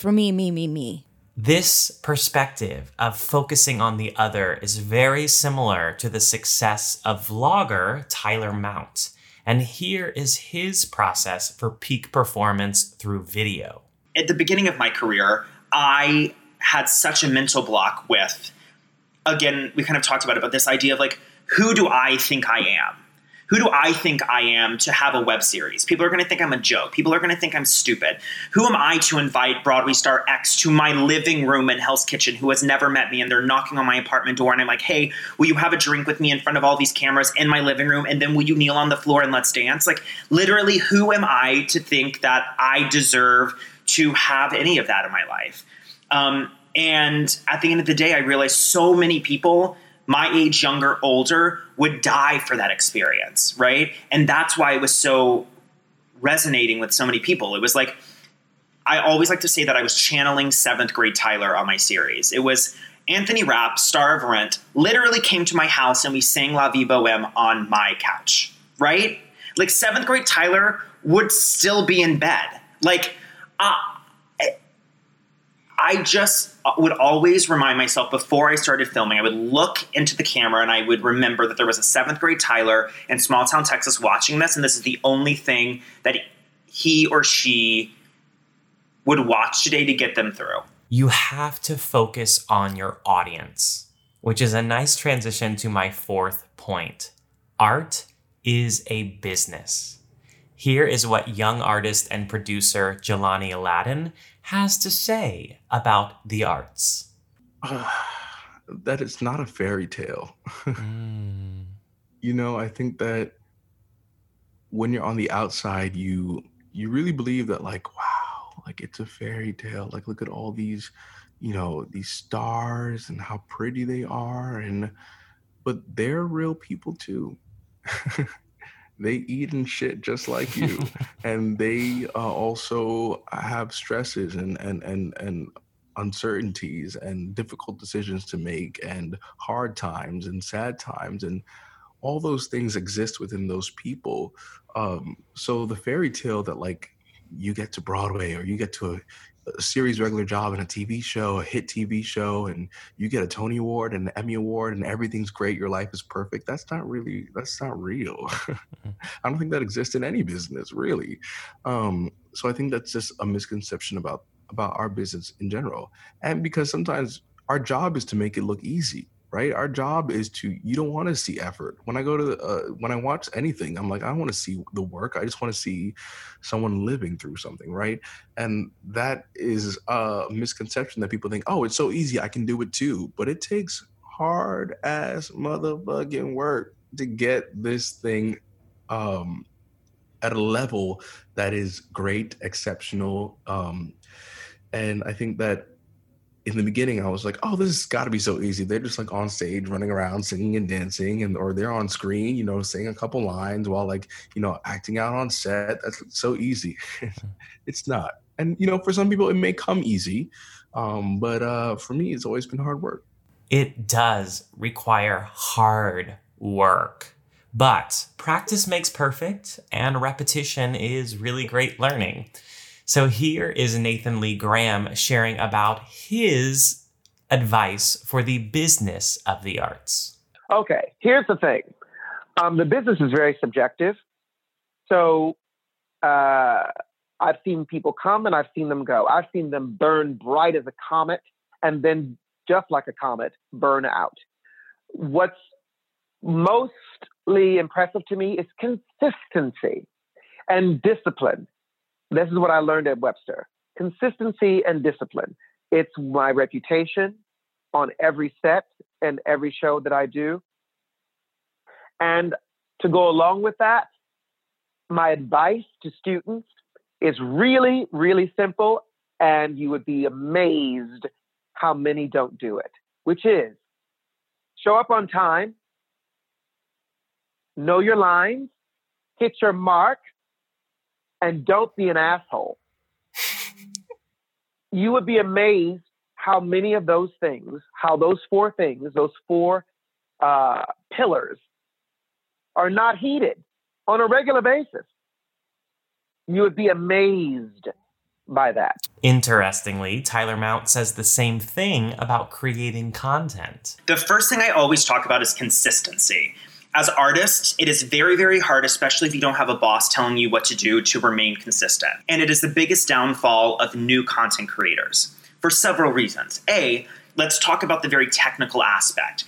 for me me me me this perspective of focusing on the other is very similar to the success of vlogger Tyler Mount. And here is his process for peak performance through video. At the beginning of my career, I had such a mental block with, again, we kind of talked about it, but this idea of like, who do I think I am? Who do I think I am to have a web series? People are going to think I'm a joke. People are going to think I'm stupid. Who am I to invite Broadway star X to my living room in Hell's Kitchen who has never met me and they're knocking on my apartment door and I'm like, hey, will you have a drink with me in front of all these cameras in my living room and then will you kneel on the floor and let's dance? Like, literally, who am I to think that I deserve to have any of that in my life? Um, and at the end of the day, I realized so many people my age, younger, older, would die for that experience, right? And that's why it was so resonating with so many people. It was like, I always like to say that I was channeling seventh grade Tyler on my series. It was Anthony Rapp, star of Rent, literally came to my house and we sang La Vie Boheme on my couch, right? Like seventh grade Tyler would still be in bed. Like, uh, I just uh, would always remind myself before I started filming, I would look into the camera and I would remember that there was a seventh grade Tyler in small town Texas watching this, and this is the only thing that he or she would watch today to get them through. You have to focus on your audience, which is a nice transition to my fourth point. Art is a business. Here is what young artist and producer Jelani Aladdin has to say about the arts. Uh, that it's not a fairy tale. mm. You know, I think that when you're on the outside, you you really believe that like, wow, like it's a fairy tale. Like look at all these, you know, these stars and how pretty they are and but they're real people too. they eat and shit just like you. And they uh, also have stresses and and and and uncertainties and difficult decisions to make and hard times and sad times and all those things exist within those people. Um, so the fairy tale that like you get to broadway or you get to a, a series regular job in a TV show, a hit TV show, and you get a Tony Award and an Emmy Award and everything's great, your life is perfect. That's not really that's not real. Mm-hmm. I don't think that exists in any business, really. Um, so I think that's just a misconception about about our business in general. And because sometimes our job is to make it look easy right? Our job is to you don't want to see effort. When i go to the, uh, when i watch anything i'm like i want to see the work. I just want to see someone living through something right? And that is a misconception that people think oh it's so easy. I can do it too. But it takes hard ass motherfucking work to get this thing um at a level that is great exceptional um and i think that in the beginning, I was like, "Oh, this has got to be so easy." They're just like on stage, running around, singing and dancing, and or they're on screen, you know, saying a couple lines while like you know acting out on set. That's so easy. it's not, and you know, for some people, it may come easy, um, but uh, for me, it's always been hard work. It does require hard work. But practice makes perfect, and repetition is really great learning. So here is Nathan Lee Graham sharing about his advice for the business of the arts. Okay, here's the thing um, the business is very subjective. So uh, I've seen people come and I've seen them go. I've seen them burn bright as a comet and then, just like a comet, burn out. what's mostly impressive to me is consistency and discipline. This is what I learned at Webster consistency and discipline. It's my reputation on every set and every show that I do. And to go along with that, my advice to students is really, really simple, and you would be amazed how many don't do it, which is show up on time, know your lines, hit your mark, and don't be an asshole. you would be amazed how many of those things, how those four things, those four uh, pillars, are not heeded on a regular basis. You would be amazed by that. Interestingly, Tyler Mount says the same thing about creating content. The first thing I always talk about is consistency. As artists, it is very, very hard, especially if you don't have a boss telling you what to do, to remain consistent. And it is the biggest downfall of new content creators for several reasons. A, let's talk about the very technical aspect.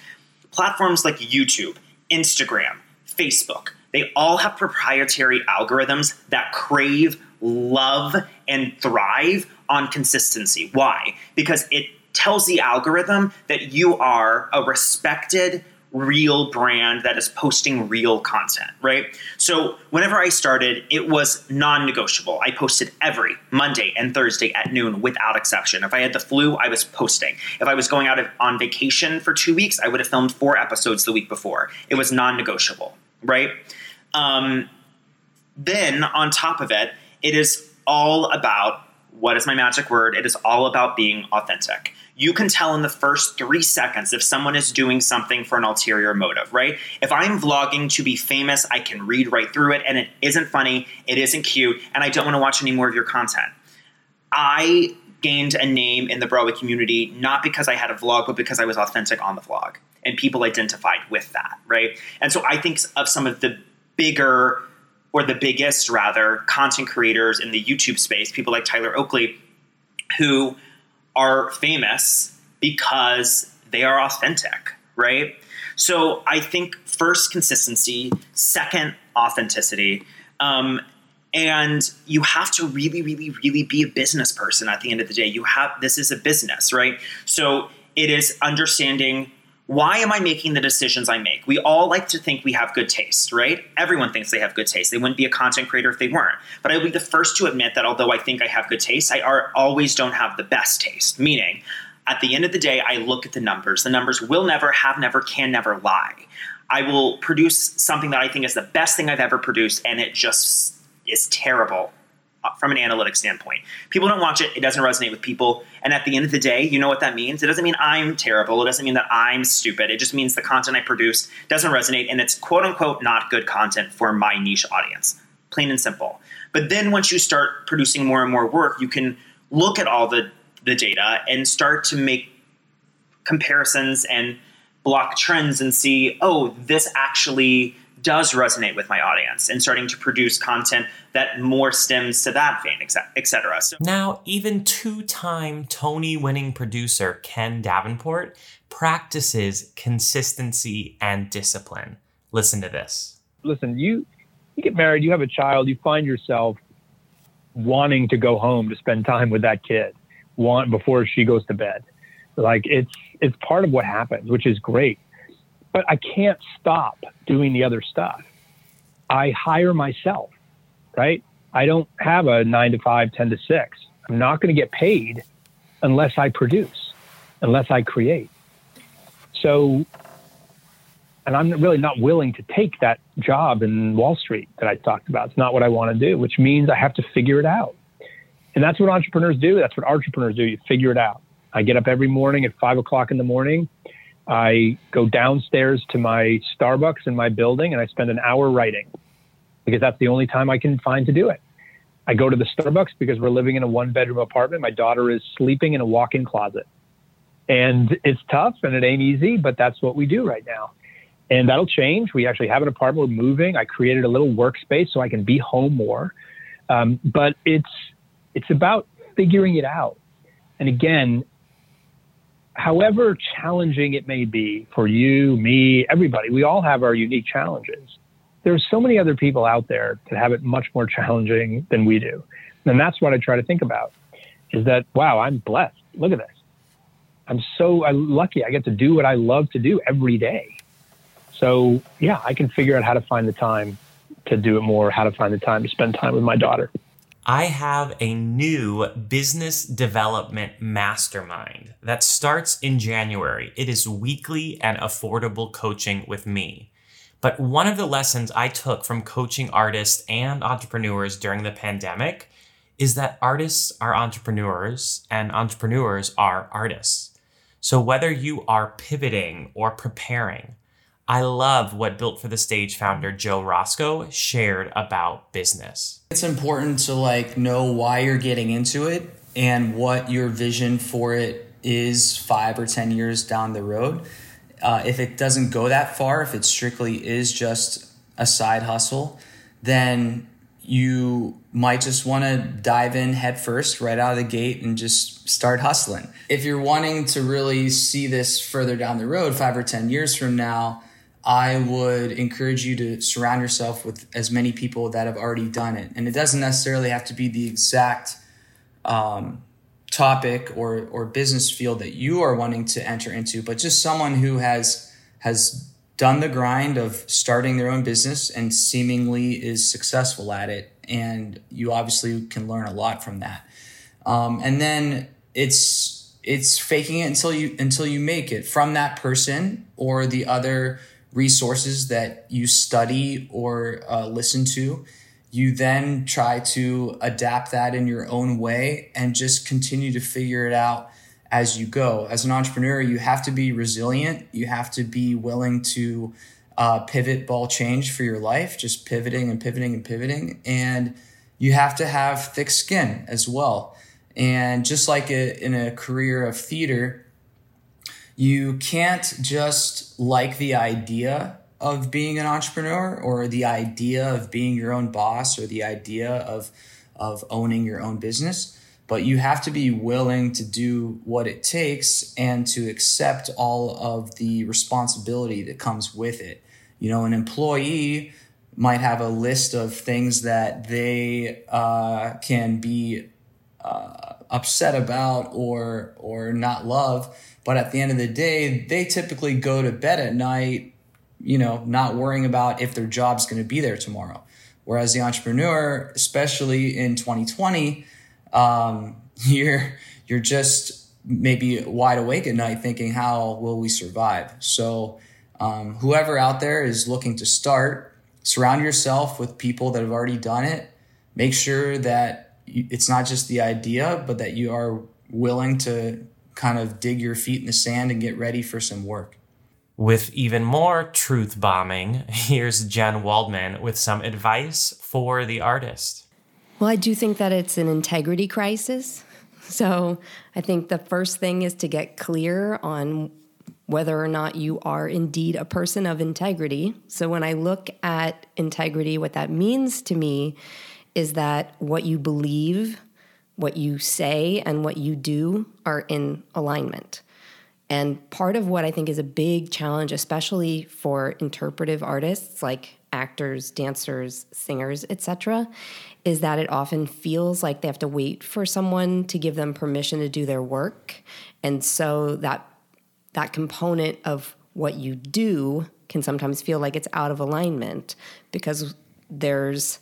Platforms like YouTube, Instagram, Facebook, they all have proprietary algorithms that crave, love, and thrive on consistency. Why? Because it tells the algorithm that you are a respected, real brand that is posting real content, right? So whenever I started, it was non negotiable. I posted every Monday and Thursday at noon without exception. If I had the flu, I was posting. If I was going out on vacation for two weeks, I would have filmed four episodes the week before. It was non negotiable, right? Um, then on top of it, it is all about what is my magic word? It is all about being authentic you can tell in the first three seconds if someone is doing something for an ulterior motive, right? If I'm vlogging to be famous, I can read right through it and it isn't funny, it isn't cute, and I don't want to watch any more of your content. I gained a name in the Broadway community not because I had a vlog, but because I was authentic on the vlog. And people identified with that, right? And so I think of some of the bigger, or the biggest rather, content creators in the YouTube space, people like Tyler Oakley, who are famous because they are authentic, right? So I think first consistency, second authenticity, um, and you have to really, really, really be a business person at the end of the day. You have this is a business, right? So it is understanding why am I making the decisions I make? We all like to think we have good taste, right? Everyone thinks they have good taste. They wouldn't be a content creator if they weren't. But I would be the first to admit that although I think I have good taste, I are, always don't have the best taste. Meaning, at the end of the day, I look at the numbers. The numbers will never, have never, can never lie. I will produce something that I think is the best thing I've ever produced, and it just is terrible from an analytic standpoint. People don't watch it, it doesn't resonate with people. And at the end of the day, you know what that means? It doesn't mean I'm terrible, it doesn't mean that I'm stupid. It just means the content I produce doesn't resonate and it's quote unquote not good content for my niche audience. Plain and simple. But then once you start producing more and more work, you can look at all the, the data and start to make comparisons and block trends and see, oh, this actually does resonate with my audience and starting to produce content that more stems to that vein, etc. So now, even two-time Tony-winning producer Ken Davenport practices consistency and discipline. Listen to this. Listen, you you get married, you have a child, you find yourself wanting to go home to spend time with that kid, want before she goes to bed. Like it's it's part of what happens, which is great but I can't stop doing the other stuff. I hire myself, right? I don't have a nine to five, 10 to six. I'm not going to get paid unless I produce, unless I create. So, and I'm really not willing to take that job in Wall Street that I talked about. It's not what I want to do, which means I have to figure it out. And that's what entrepreneurs do. That's what entrepreneurs do. You figure it out. I get up every morning at five o'clock in the morning I go downstairs to my Starbucks in my building and I spend an hour writing because that's the only time I can find to do it. I go to the Starbucks because we're living in a one bedroom apartment. My daughter is sleeping in a walk in closet. And it's tough and it ain't easy, but that's what we do right now. And that'll change. We actually have an apartment. We're moving. I created a little workspace so I can be home more. Um, but it's it's about figuring it out. And again, however challenging it may be for you, me, everybody, we all have our unique challenges. There's so many other people out there that have it much more challenging than we do. And that's what I try to think about is that, wow, I'm blessed. Look at this. I'm so lucky. I get to do what I love to do every day. So, yeah, I can figure out how to find the time to do it more, how to find the time to spend time with my daughter. I have a new business development mastermind that starts in January. It is weekly and affordable coaching with me. But one of the lessons I took from coaching artists and entrepreneurs during the pandemic is that artists are entrepreneurs and entrepreneurs are artists. So whether you are pivoting or preparing, I love what Built for the Stage founder Joe Roscoe shared about business. It's important to like know why you're getting into it and what your vision for it is 5 or 10 years down the road. Uh, if it doesn't go that far, if it strictly is just a side hustle, then you might just want to dive in head first right out of the gate and just start hustling. If you're wanting to really see this further down the road, five or 10 years from now, I would encourage you to surround yourself with as many people that have already done it. And it doesn't necessarily have to be the exact um, topic or, or business field that you are wanting to enter into, but just someone who has has done the grind of starting their own business and seemingly is successful at it. And you obviously can learn a lot from that. Um, and then it's it's faking it until you until you make it from that person or the other resources that you study or uh, listen to you then try to adapt that in your own way and just continue to figure it out as you go. As an entrepreneur, you have to be resilient. You have to be willing to uh, pivot, ball change for your life, just pivoting and pivoting and pivoting. And you have to have thick skin as well. And just like a, in a career of theater, you can't just like the idea of being an entrepreneur or the idea of being your own boss or the idea of of owning your own business but you have to be willing to do what it takes and to accept all of the responsibility that comes with it. You know an employee might have a list of things that they uh, can be uh, upset about or or not love but at the end of the day they typically go to bed at night you know, not worrying about if their job's going to be there tomorrow. Whereas the entrepreneur, especially in 2020, um, you're you're just maybe wide awake at night thinking, how will we survive? So, um, whoever out there is looking to start, surround yourself with people that have already done it. Make sure that it's not just the idea, but that you are willing to kind of dig your feet in the sand and get ready for some work. With even more truth bombing, here's Jen Waldman with some advice for the artist. Well, I do think that it's an integrity crisis. So I think the first thing is to get clear on whether or not you are indeed a person of integrity. So when I look at integrity, what that means to me is that what you believe, what you say, and what you do are in alignment. And part of what I think is a big challenge, especially for interpretive artists like actors, dancers, singers, etc., is that it often feels like they have to wait for someone to give them permission to do their work. And so that that component of what you do can sometimes feel like it's out of alignment because there's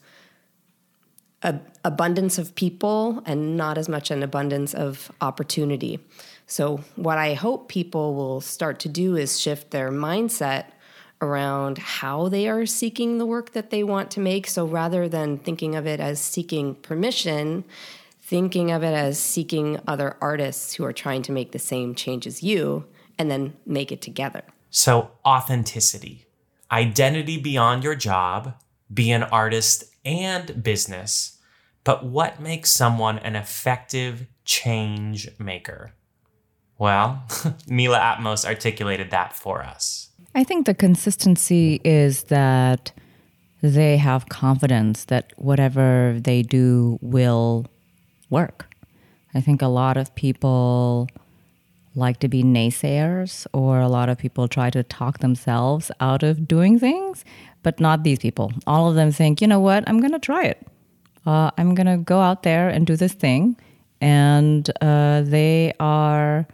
a abundance of people and not as much an abundance of opportunity. So, what I hope people will start to do is shift their mindset around how they are seeking the work that they want to make. So, rather than thinking of it as seeking permission, thinking of it as seeking other artists who are trying to make the same change as you and then make it together. So, authenticity, identity beyond your job, be an artist and business. But what makes someone an effective change maker? Well, Mila Atmos articulated that for us. I think the consistency is that they have confidence that whatever they do will work. I think a lot of people like to be naysayers, or a lot of people try to talk themselves out of doing things, but not these people. All of them think, you know what, I'm going to try it. Uh, I'm going to go out there and do this thing. And uh, they are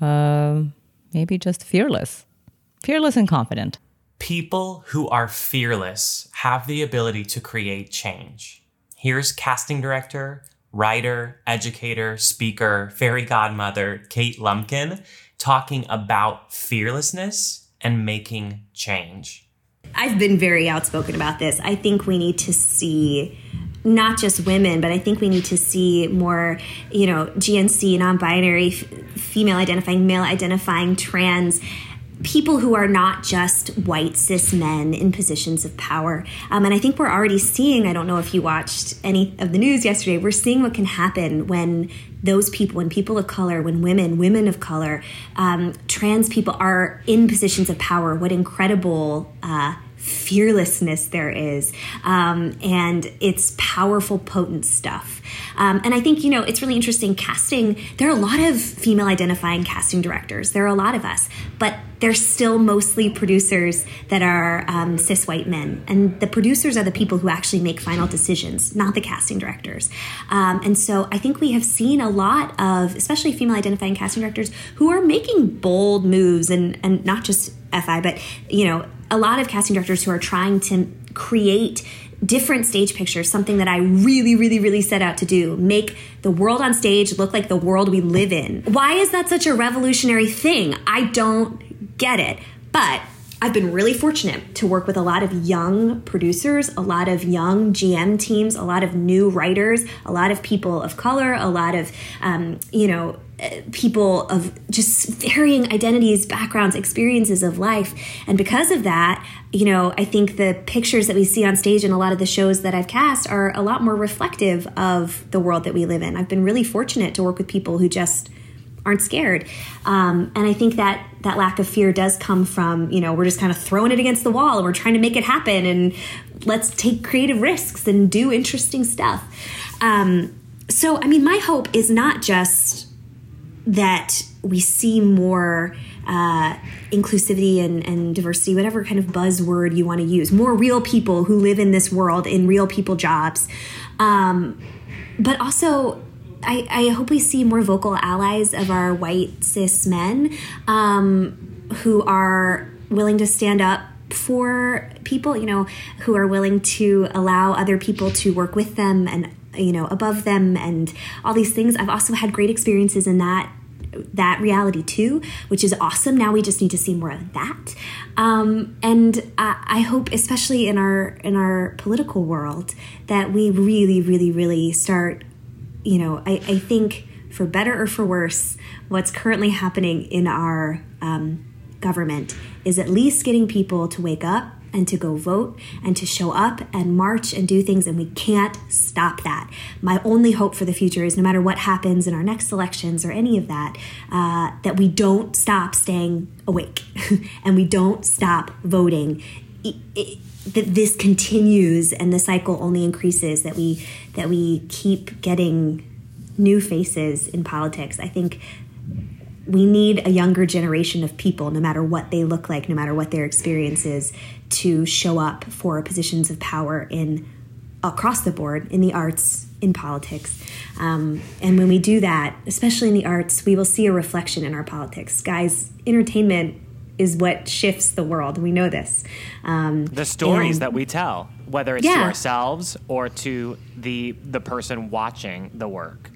uh, maybe just fearless, fearless and confident. People who are fearless have the ability to create change. Here's casting director, writer, educator, speaker, fairy godmother Kate Lumpkin talking about fearlessness and making change. I've been very outspoken about this. I think we need to see not just women, but I think we need to see more, you know, GNC, non binary, f- female identifying, male identifying, trans people who are not just white cis men in positions of power. Um, and I think we're already seeing, I don't know if you watched any of the news yesterday, we're seeing what can happen when those people, when people of color, when women, women of color, um, trans people are in positions of power, what incredible. Uh, fearlessness there is. Um, and it's powerful, potent stuff. Um, and I think, you know, it's really interesting casting. There are a lot of female identifying casting directors, there are a lot of us, but they're still mostly producers that are um, cis white men. And the producers are the people who actually make final decisions, not the casting directors. Um, and so I think we have seen a lot of, especially female identifying casting directors, who are making bold moves and, and not just FI, but, you know, a lot of casting directors who are trying to create different stage pictures, something that I really, really, really set out to do. Make the world on stage look like the world we live in. Why is that such a revolutionary thing? I don't get it. But I've been really fortunate to work with a lot of young producers, a lot of young GM teams, a lot of new writers, a lot of people of color, a lot of, um, you know, people of just varying identities, backgrounds, experiences of life. And because of that, you know, I think the pictures that we see on stage in a lot of the shows that I've cast are a lot more reflective of the world that we live in. I've been really fortunate to work with people who just aren't scared. Um, and I think that that lack of fear does come from, you know, we're just kind of throwing it against the wall and we're trying to make it happen and let's take creative risks and do interesting stuff. Um, so, I mean, my hope is not just that we see more uh, inclusivity and, and, diversity, whatever kind of buzzword you want to use, more real people who live in this world in real people jobs. Um, but also, I, I, hope we see more vocal allies of our white cis men um, who are willing to stand up for people, you know, who are willing to allow other people to work with them and you know above them and all these things. I've also had great experiences in that that reality too which is awesome. Now we just need to see more of that. Um, and I, I hope especially in our in our political world that we really really really start you know i, I think for better or for worse what's currently happening in our um, government is at least getting people to wake up and to go vote and to show up and march and do things, and we can't stop that. My only hope for the future is no matter what happens in our next elections or any of that, uh, that we don't stop staying awake and we don't stop voting. It, it, that this continues and the cycle only increases that we that we keep getting new faces in politics i think we need a younger generation of people, no matter what they look like, no matter what their experience is, to show up for positions of power in across the board in the arts, in politics. Um, and when we do that, especially in the arts, we will see a reflection in our politics. Guys, entertainment is what shifts the world. We know this. Um, the stories and, that we tell, whether it's yeah. to ourselves or to the the person watching the work.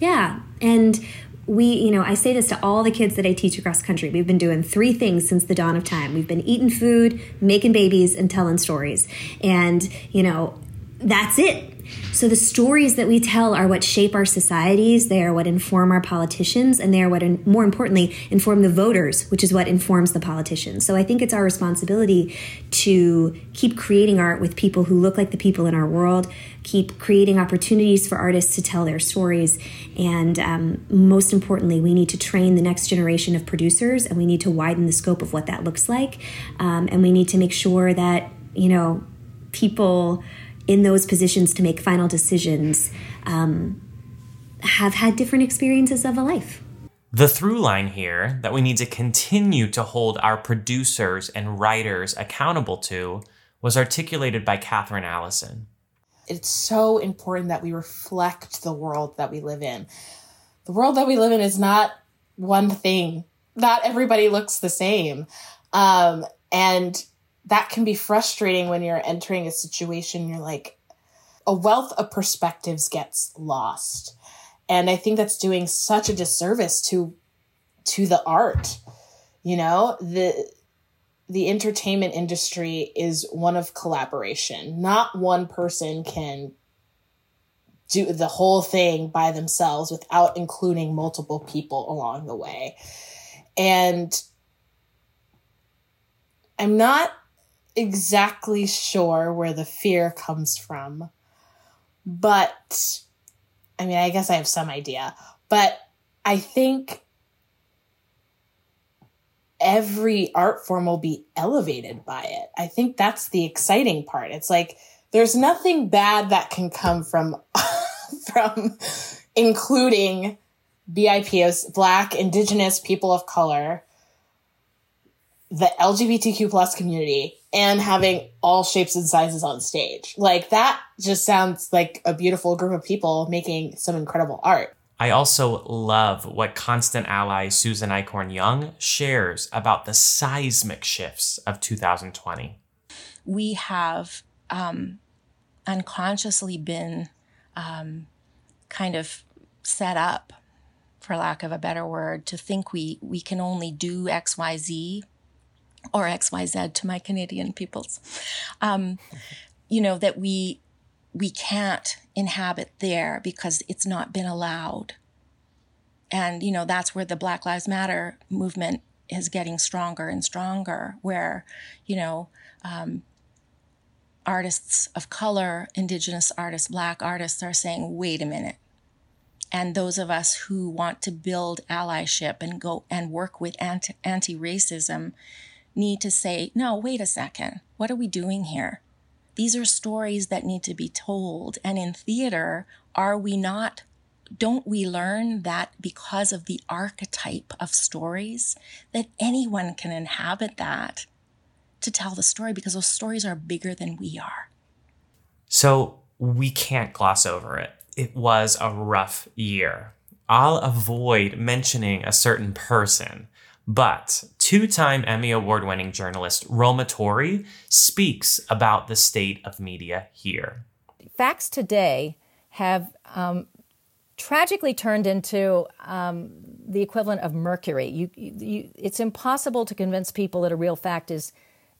Yeah, and we, you know, I say this to all the kids that I teach across country. We've been doing three things since the dawn of time. We've been eating food, making babies, and telling stories. And, you know, that's it. So the stories that we tell are what shape our societies. They are what inform our politicians, and they are what, more importantly, inform the voters, which is what informs the politicians. So I think it's our responsibility to keep creating art with people who look like the people in our world, keep creating opportunities for artists to tell their stories, and um, most importantly, we need to train the next generation of producers, and we need to widen the scope of what that looks like, um, and we need to make sure that you know people in those positions to make final decisions um, have had different experiences of a life. The through line here that we need to continue to hold our producers and writers accountable to was articulated by Catherine Allison. It's so important that we reflect the world that we live in. The world that we live in is not one thing, not everybody looks the same. Um, and that can be frustrating when you're entering a situation, you're like, a wealth of perspectives gets lost. And I think that's doing such a disservice to to the art. You know, the the entertainment industry is one of collaboration. Not one person can do the whole thing by themselves without including multiple people along the way. And I'm not exactly sure where the fear comes from, but I mean, I guess I have some idea, but I think every art form will be elevated by it. I think that's the exciting part. It's like there's nothing bad that can come from from including BIPOC, Black, Indigenous, people of color, the LGBTQ plus community, and having all shapes and sizes on stage. Like that just sounds like a beautiful group of people making some incredible art. I also love what constant ally Susan Eichhorn Young shares about the seismic shifts of 2020. We have um, unconsciously been um, kind of set up, for lack of a better word, to think we, we can only do X, Y, Z or XYZ to my Canadian peoples. Um, you know, that we we can't inhabit there because it's not been allowed. And, you know, that's where the Black Lives Matter movement is getting stronger and stronger, where, you know, um, artists of color, indigenous artists, black artists are saying, wait a minute. And those of us who want to build allyship and go and work with anti racism need to say, no, wait a second, what are we doing here? These are stories that need to be told. And in theater, are we not, don't we learn that because of the archetype of stories, that anyone can inhabit that to tell the story because those stories are bigger than we are? So we can't gloss over it. It was a rough year. I'll avoid mentioning a certain person but two time Emmy Award winning journalist Roma Torre speaks about the state of media here. Facts today have um, tragically turned into um, the equivalent of mercury. You, you, it's impossible to convince people that a real fact is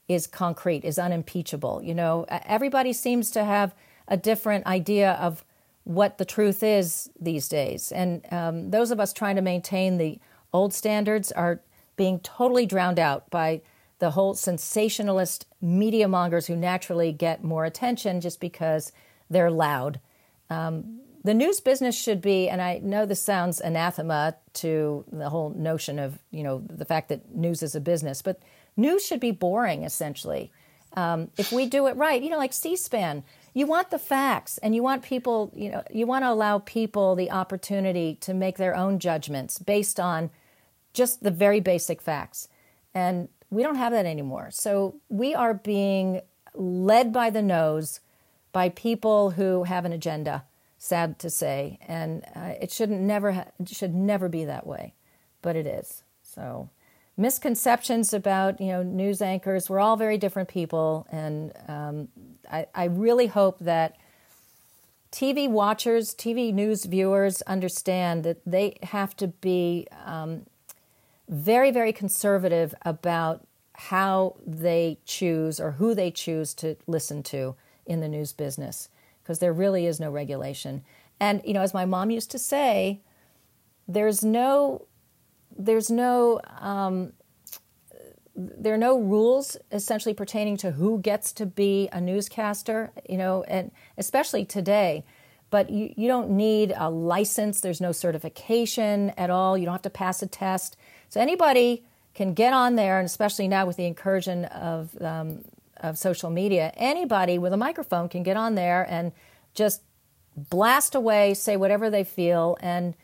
is concrete, is unimpeachable. You know, everybody seems to have a different idea of what the truth is these days, and um, those of us trying to maintain the old standards are being totally drowned out by the whole sensationalist media mongers who naturally get more attention just because they're loud. Um, the news business should be, and I know this sounds anathema to the whole notion of you know the fact that news is a business, but news should be boring essentially. Um, if we do it right, you know, like C-SPAN, you want the facts, and you want people, you know, you want to allow people the opportunity to make their own judgments based on just the very basic facts. And we don't have that anymore. So we are being led by the nose by people who have an agenda, sad to say. And uh, it shouldn't never ha- should never be that way, but it is. So misconceptions about you know news anchors. We're all very different people, and um, I, I really hope that TV watchers, TV news viewers understand that they have to be um, very, very conservative about how they choose or who they choose to listen to in the news business because there really is no regulation. And you know, as my mom used to say, there's no, there's no, um, there are no rules essentially pertaining to who gets to be a newscaster. You know, and especially today. But you, you don't need a license. There's no certification at all. You don't have to pass a test. So anybody can get on there, and especially now with the incursion of um, of social media, anybody with a microphone can get on there and just blast away, say whatever they feel, and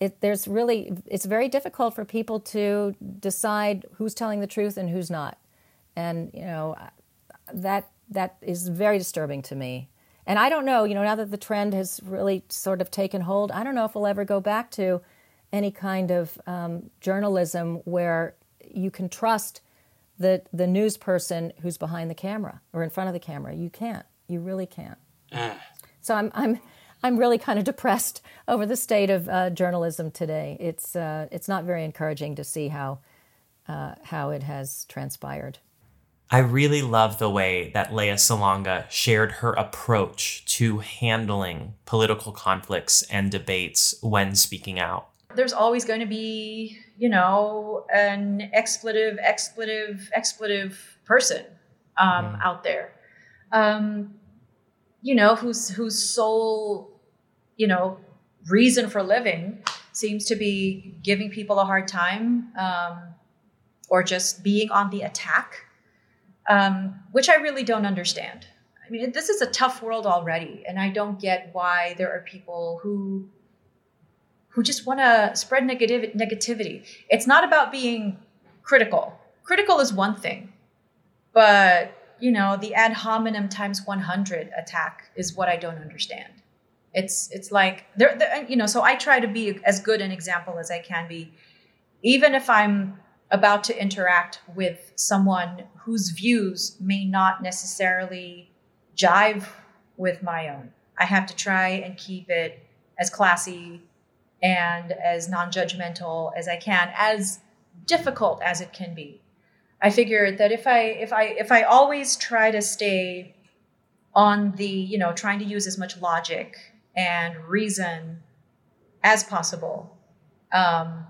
it, there's really it's very difficult for people to decide who's telling the truth and who's not, and you know that that is very disturbing to me. And I don't know, you know, now that the trend has really sort of taken hold, I don't know if we'll ever go back to any kind of um, journalism where you can trust the the news person who's behind the camera or in front of the camera. You can't. You really can't. Ah. So I'm I'm I'm really kind of depressed over the state of uh, journalism today. It's uh, it's not very encouraging to see how uh, how it has transpired. I really love the way that Lea Salonga shared her approach to handling political conflicts and debates when speaking out. There's always going to be, you know, an expletive, expletive, expletive person um, out there. Um, you know, whose whose sole, you know, reason for living seems to be giving people a hard time um, or just being on the attack, um, which I really don't understand. I mean, this is a tough world already, and I don't get why there are people who who just want to spread negativ- negativity. It's not about being critical. Critical is one thing, but you know, the ad hominem times 100 attack is what I don't understand. It's it's like there, you know, so I try to be as good an example as I can be, even if I'm about to interact with someone whose views may not necessarily jive with my own. I have to try and keep it as classy and as non-judgmental as I can, as difficult as it can be. I figured that if I if I if I always try to stay on the you know trying to use as much logic and reason as possible, um,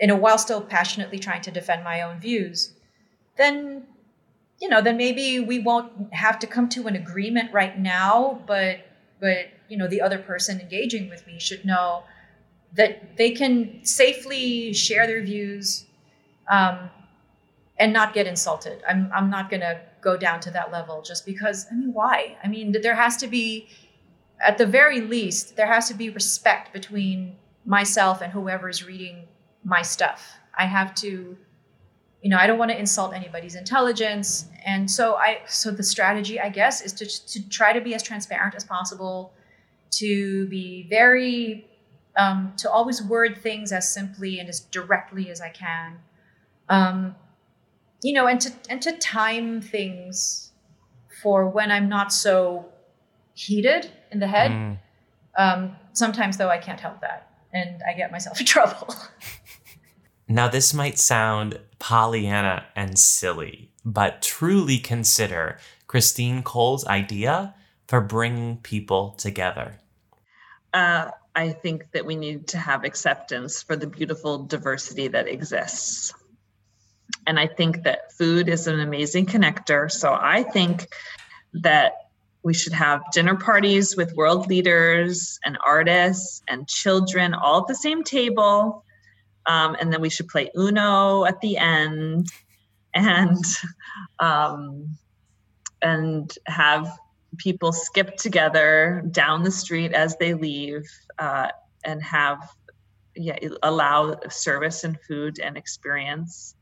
you know, while still passionately trying to defend my own views, then you know then maybe we won't have to come to an agreement right now, but but you know the other person engaging with me should know that they can safely share their views. Um, and not get insulted. I'm I'm not going to go down to that level just because I mean why? I mean there has to be at the very least there has to be respect between myself and whoever's reading my stuff. I have to you know, I don't want to insult anybody's intelligence and so I so the strategy I guess is to to try to be as transparent as possible to be very um, to always word things as simply and as directly as I can. Um, you know, and to and to time things for when I'm not so heated in the head. Mm. Um, sometimes, though, I can't help that, and I get myself in trouble. Now, this might sound Pollyanna and silly, but truly consider Christine Cole's idea for bringing people together. Uh, I think that we need to have acceptance for the beautiful diversity that exists. And I think that food is an amazing connector. So I think that we should have dinner parties with world leaders and artists and children all at the same table. Um, and then we should play Uno at the end and um, and have people skip together down the street as they leave uh, and have yeah allow service and food and experience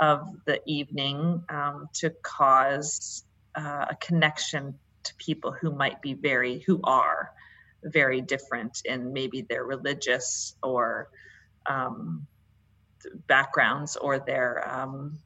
of the evening um, to cause uh, a connection to people who might be very, who are very different in maybe their religious or um, backgrounds or their um,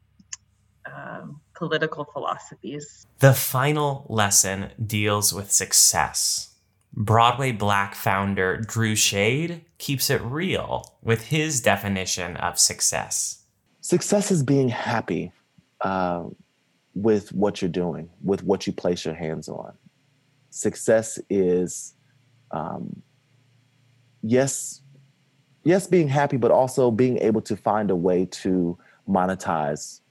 uh, political philosophies. The final lesson deals with success. Broadway Black founder Drew Shade keeps it real with his definition of success. Success is being happy uh, with what you're doing, with what you place your hands on. Success is, um, yes, yes, being happy, but also being able to find a way to monetize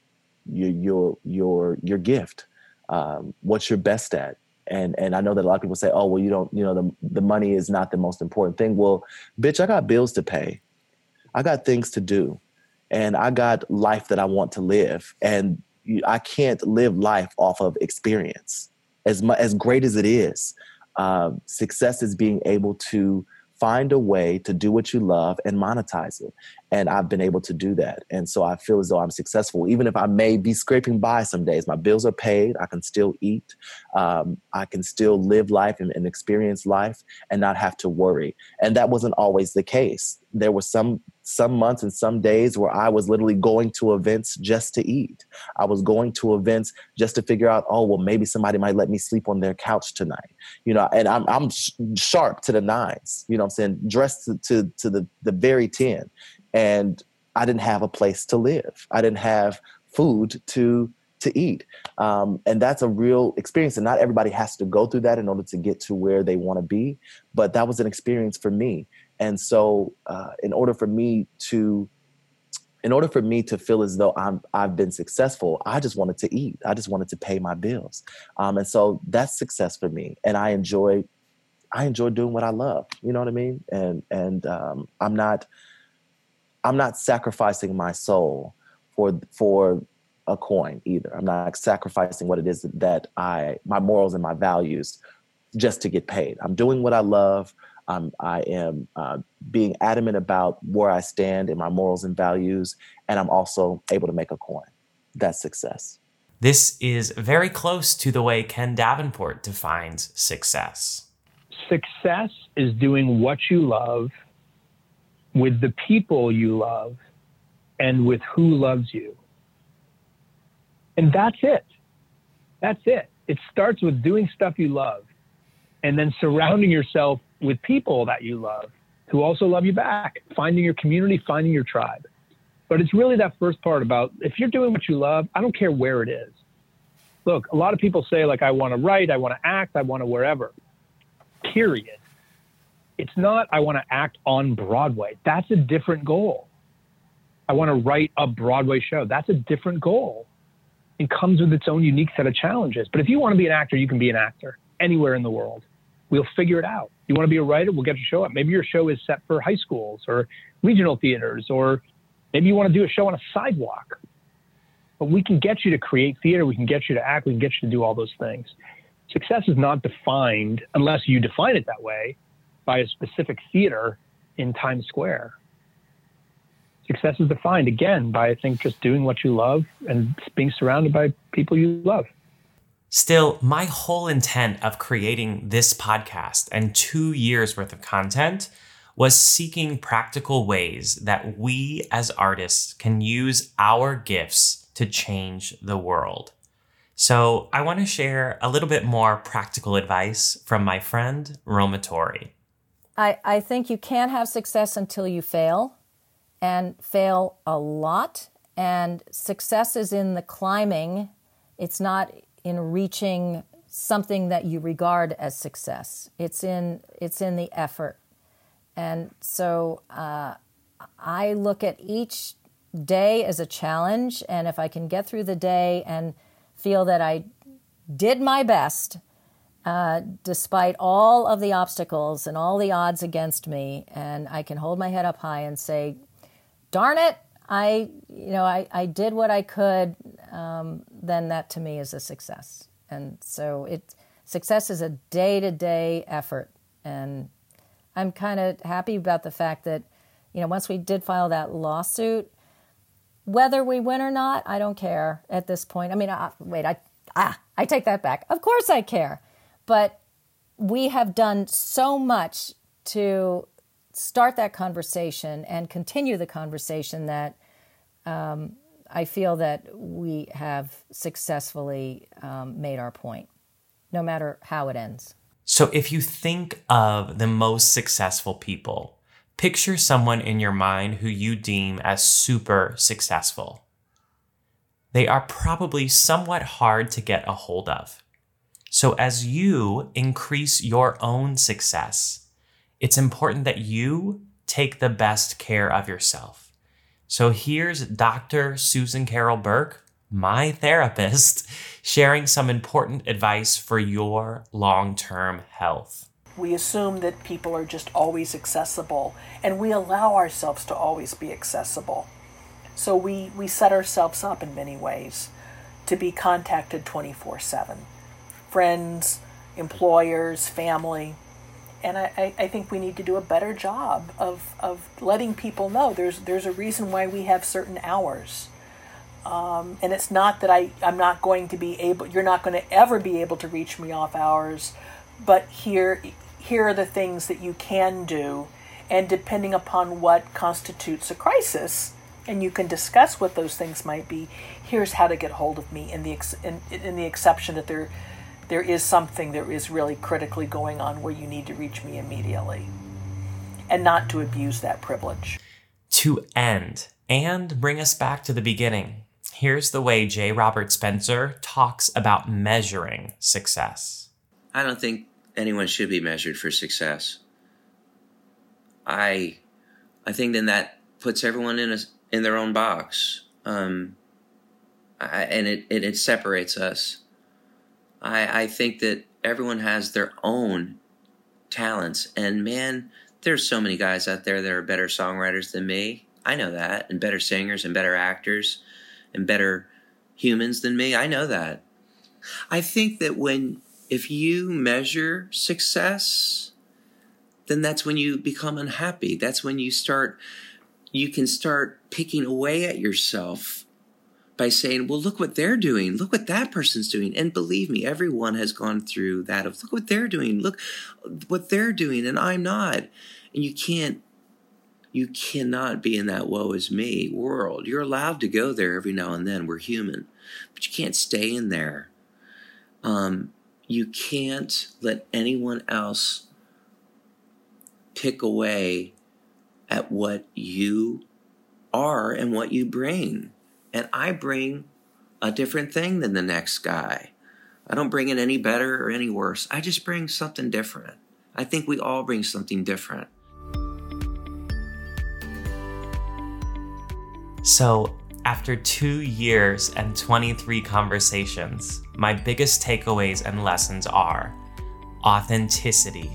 your your your your gift, um, what you're best at. And and I know that a lot of people say, oh well, you don't, you know, the the money is not the most important thing. Well, bitch, I got bills to pay. I got things to do and I got life that I want to live, and I can't live life off of experience. As much as great as it is, uh, success is being able to find a way to do what you love and monetize it. And I've been able to do that. And so I feel as though I'm successful, even if I may be scraping by some days. My bills are paid. I can still eat. Um, I can still live life and, and experience life and not have to worry. And that wasn't always the case. There were some some months and some days where I was literally going to events just to eat. I was going to events just to figure out, oh, well, maybe somebody might let me sleep on their couch tonight. You know, and I'm I'm sharp to the nines. You know, what I'm saying dressed to to, to the the very ten, and I didn't have a place to live. I didn't have food to to eat. Um, and that's a real experience. And not everybody has to go through that in order to get to where they want to be. But that was an experience for me. And so, uh, in order for me to, in order for me to feel as though I'm, I've been successful, I just wanted to eat. I just wanted to pay my bills, um, and so that's success for me. And I enjoy, I enjoy doing what I love. You know what I mean? And and um, I'm not, I'm not sacrificing my soul for for a coin either. I'm not sacrificing what it is that I, my morals and my values, just to get paid. I'm doing what I love. Um, I am uh, being adamant about where I stand in my morals and values, and I'm also able to make a coin. That's success. This is very close to the way Ken Davenport defines success. Success is doing what you love with the people you love and with who loves you. And that's it. That's it. It starts with doing stuff you love and then surrounding yourself with people that you love who also love you back, finding your community, finding your tribe. But it's really that first part about if you're doing what you love, I don't care where it is. Look, a lot of people say, like, I want to write, I want to act, I want to wherever. Period. It's not, I want to act on Broadway. That's a different goal. I want to write a Broadway show. That's a different goal. and comes with its own unique set of challenges. But if you want to be an actor, you can be an actor anywhere in the world. We'll figure it out. You want to be a writer? We'll get you to show up. Maybe your show is set for high schools or regional theaters, or maybe you want to do a show on a sidewalk. But we can get you to create theater. We can get you to act. We can get you to do all those things. Success is not defined, unless you define it that way, by a specific theater in Times Square. Success is defined again by, I think, just doing what you love and being surrounded by people you love. Still, my whole intent of creating this podcast and two years worth of content was seeking practical ways that we as artists can use our gifts to change the world. So, I want to share a little bit more practical advice from my friend Roma Torre. I, I think you can't have success until you fail and fail a lot. And success is in the climbing, it's not in reaching something that you regard as success. It's in it's in the effort, and so uh, I look at each day as a challenge. And if I can get through the day and feel that I did my best, uh, despite all of the obstacles and all the odds against me, and I can hold my head up high and say, "Darn it, I, you know, I, I did what I could, um, then that to me is a success. And so it success is a day to day effort. And I'm kind of happy about the fact that, you know, once we did file that lawsuit, whether we win or not, I don't care at this point. I mean, I, wait, I ah, I take that back. Of course I care. But we have done so much to start that conversation and continue the conversation that um, I feel that we have successfully um, made our point, no matter how it ends. So, if you think of the most successful people, picture someone in your mind who you deem as super successful. They are probably somewhat hard to get a hold of. So, as you increase your own success, it's important that you take the best care of yourself. So here's Dr. Susan Carol Burke, my therapist, sharing some important advice for your long term health. We assume that people are just always accessible, and we allow ourselves to always be accessible. So we, we set ourselves up in many ways to be contacted 24 7. Friends, employers, family. and I, I think we need to do a better job of, of letting people know there's there's a reason why we have certain hours. Um, and it's not that I, I'm not going to be able, you're not going to ever be able to reach me off hours, but here, here are the things that you can do. And depending upon what constitutes a crisis, and you can discuss what those things might be, here's how to get hold of me in the, ex- in, in the exception that there, there is something that is really critically going on where you need to reach me immediately. And not to abuse that privilege. To end and bring us back to the beginning, here's the way J. Robert Spencer talks about measuring success. I don't think anyone should be measured for success. I, I think then that puts everyone in a in their own box, um, I, and it, it it separates us. I I think that everyone has their own talents, and man, there's so many guys out there that are better songwriters than me. I know that, and better singers, and better actors, and better humans than me. I know that. I think that when if you measure success, then that's when you become unhappy. That's when you start, you can start picking away at yourself by saying, well, look what they're doing. Look what that person's doing. And believe me, everyone has gone through that of look what they're doing. Look what they're doing. And I'm not. And you can't, you cannot be in that woe is me world. You're allowed to go there every now and then. We're human, but you can't stay in there. Um, you can't let anyone else pick away at what you are and what you bring. And I bring a different thing than the next guy. I don't bring it any better or any worse. I just bring something different. I think we all bring something different. So, after two years and 23 conversations, my biggest takeaways and lessons are authenticity.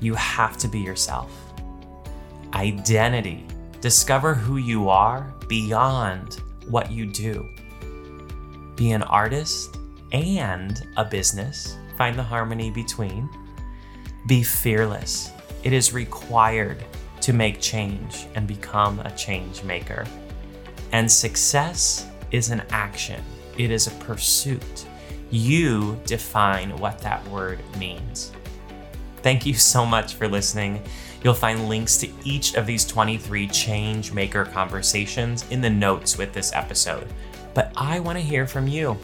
You have to be yourself. Identity. Discover who you are beyond what you do. Be an artist and a business. Find the harmony between. Be fearless. It is required to make change and become a change maker. And success is an action, it is a pursuit. You define what that word means. Thank you so much for listening. You'll find links to each of these 23 change maker conversations in the notes with this episode. But I want to hear from you.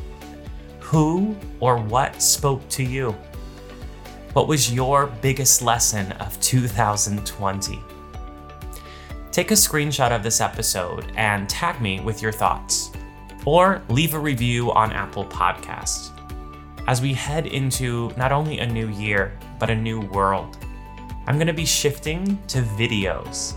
Who or what spoke to you? What was your biggest lesson of 2020? Take a screenshot of this episode and tag me with your thoughts, or leave a review on Apple Podcasts. As we head into not only a new year, but a new world, I'm going to be shifting to videos.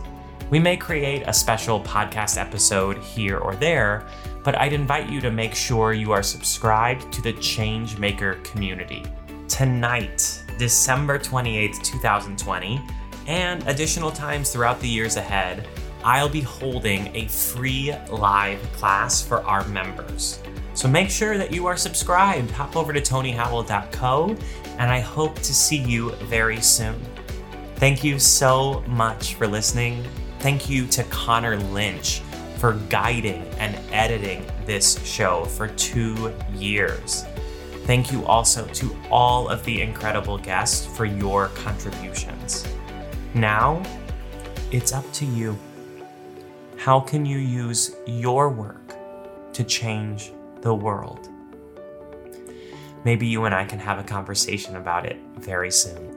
We may create a special podcast episode here or there, but I'd invite you to make sure you are subscribed to the Changemaker community. Tonight, December 28th, 2020, and additional times throughout the years ahead, I'll be holding a free live class for our members. So make sure that you are subscribed. Hop over to tonyhowell.co, and I hope to see you very soon. Thank you so much for listening. Thank you to Connor Lynch for guiding and editing this show for two years. Thank you also to all of the incredible guests for your contributions. Now, it's up to you. How can you use your work to change the world? Maybe you and I can have a conversation about it very soon.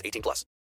18 plus.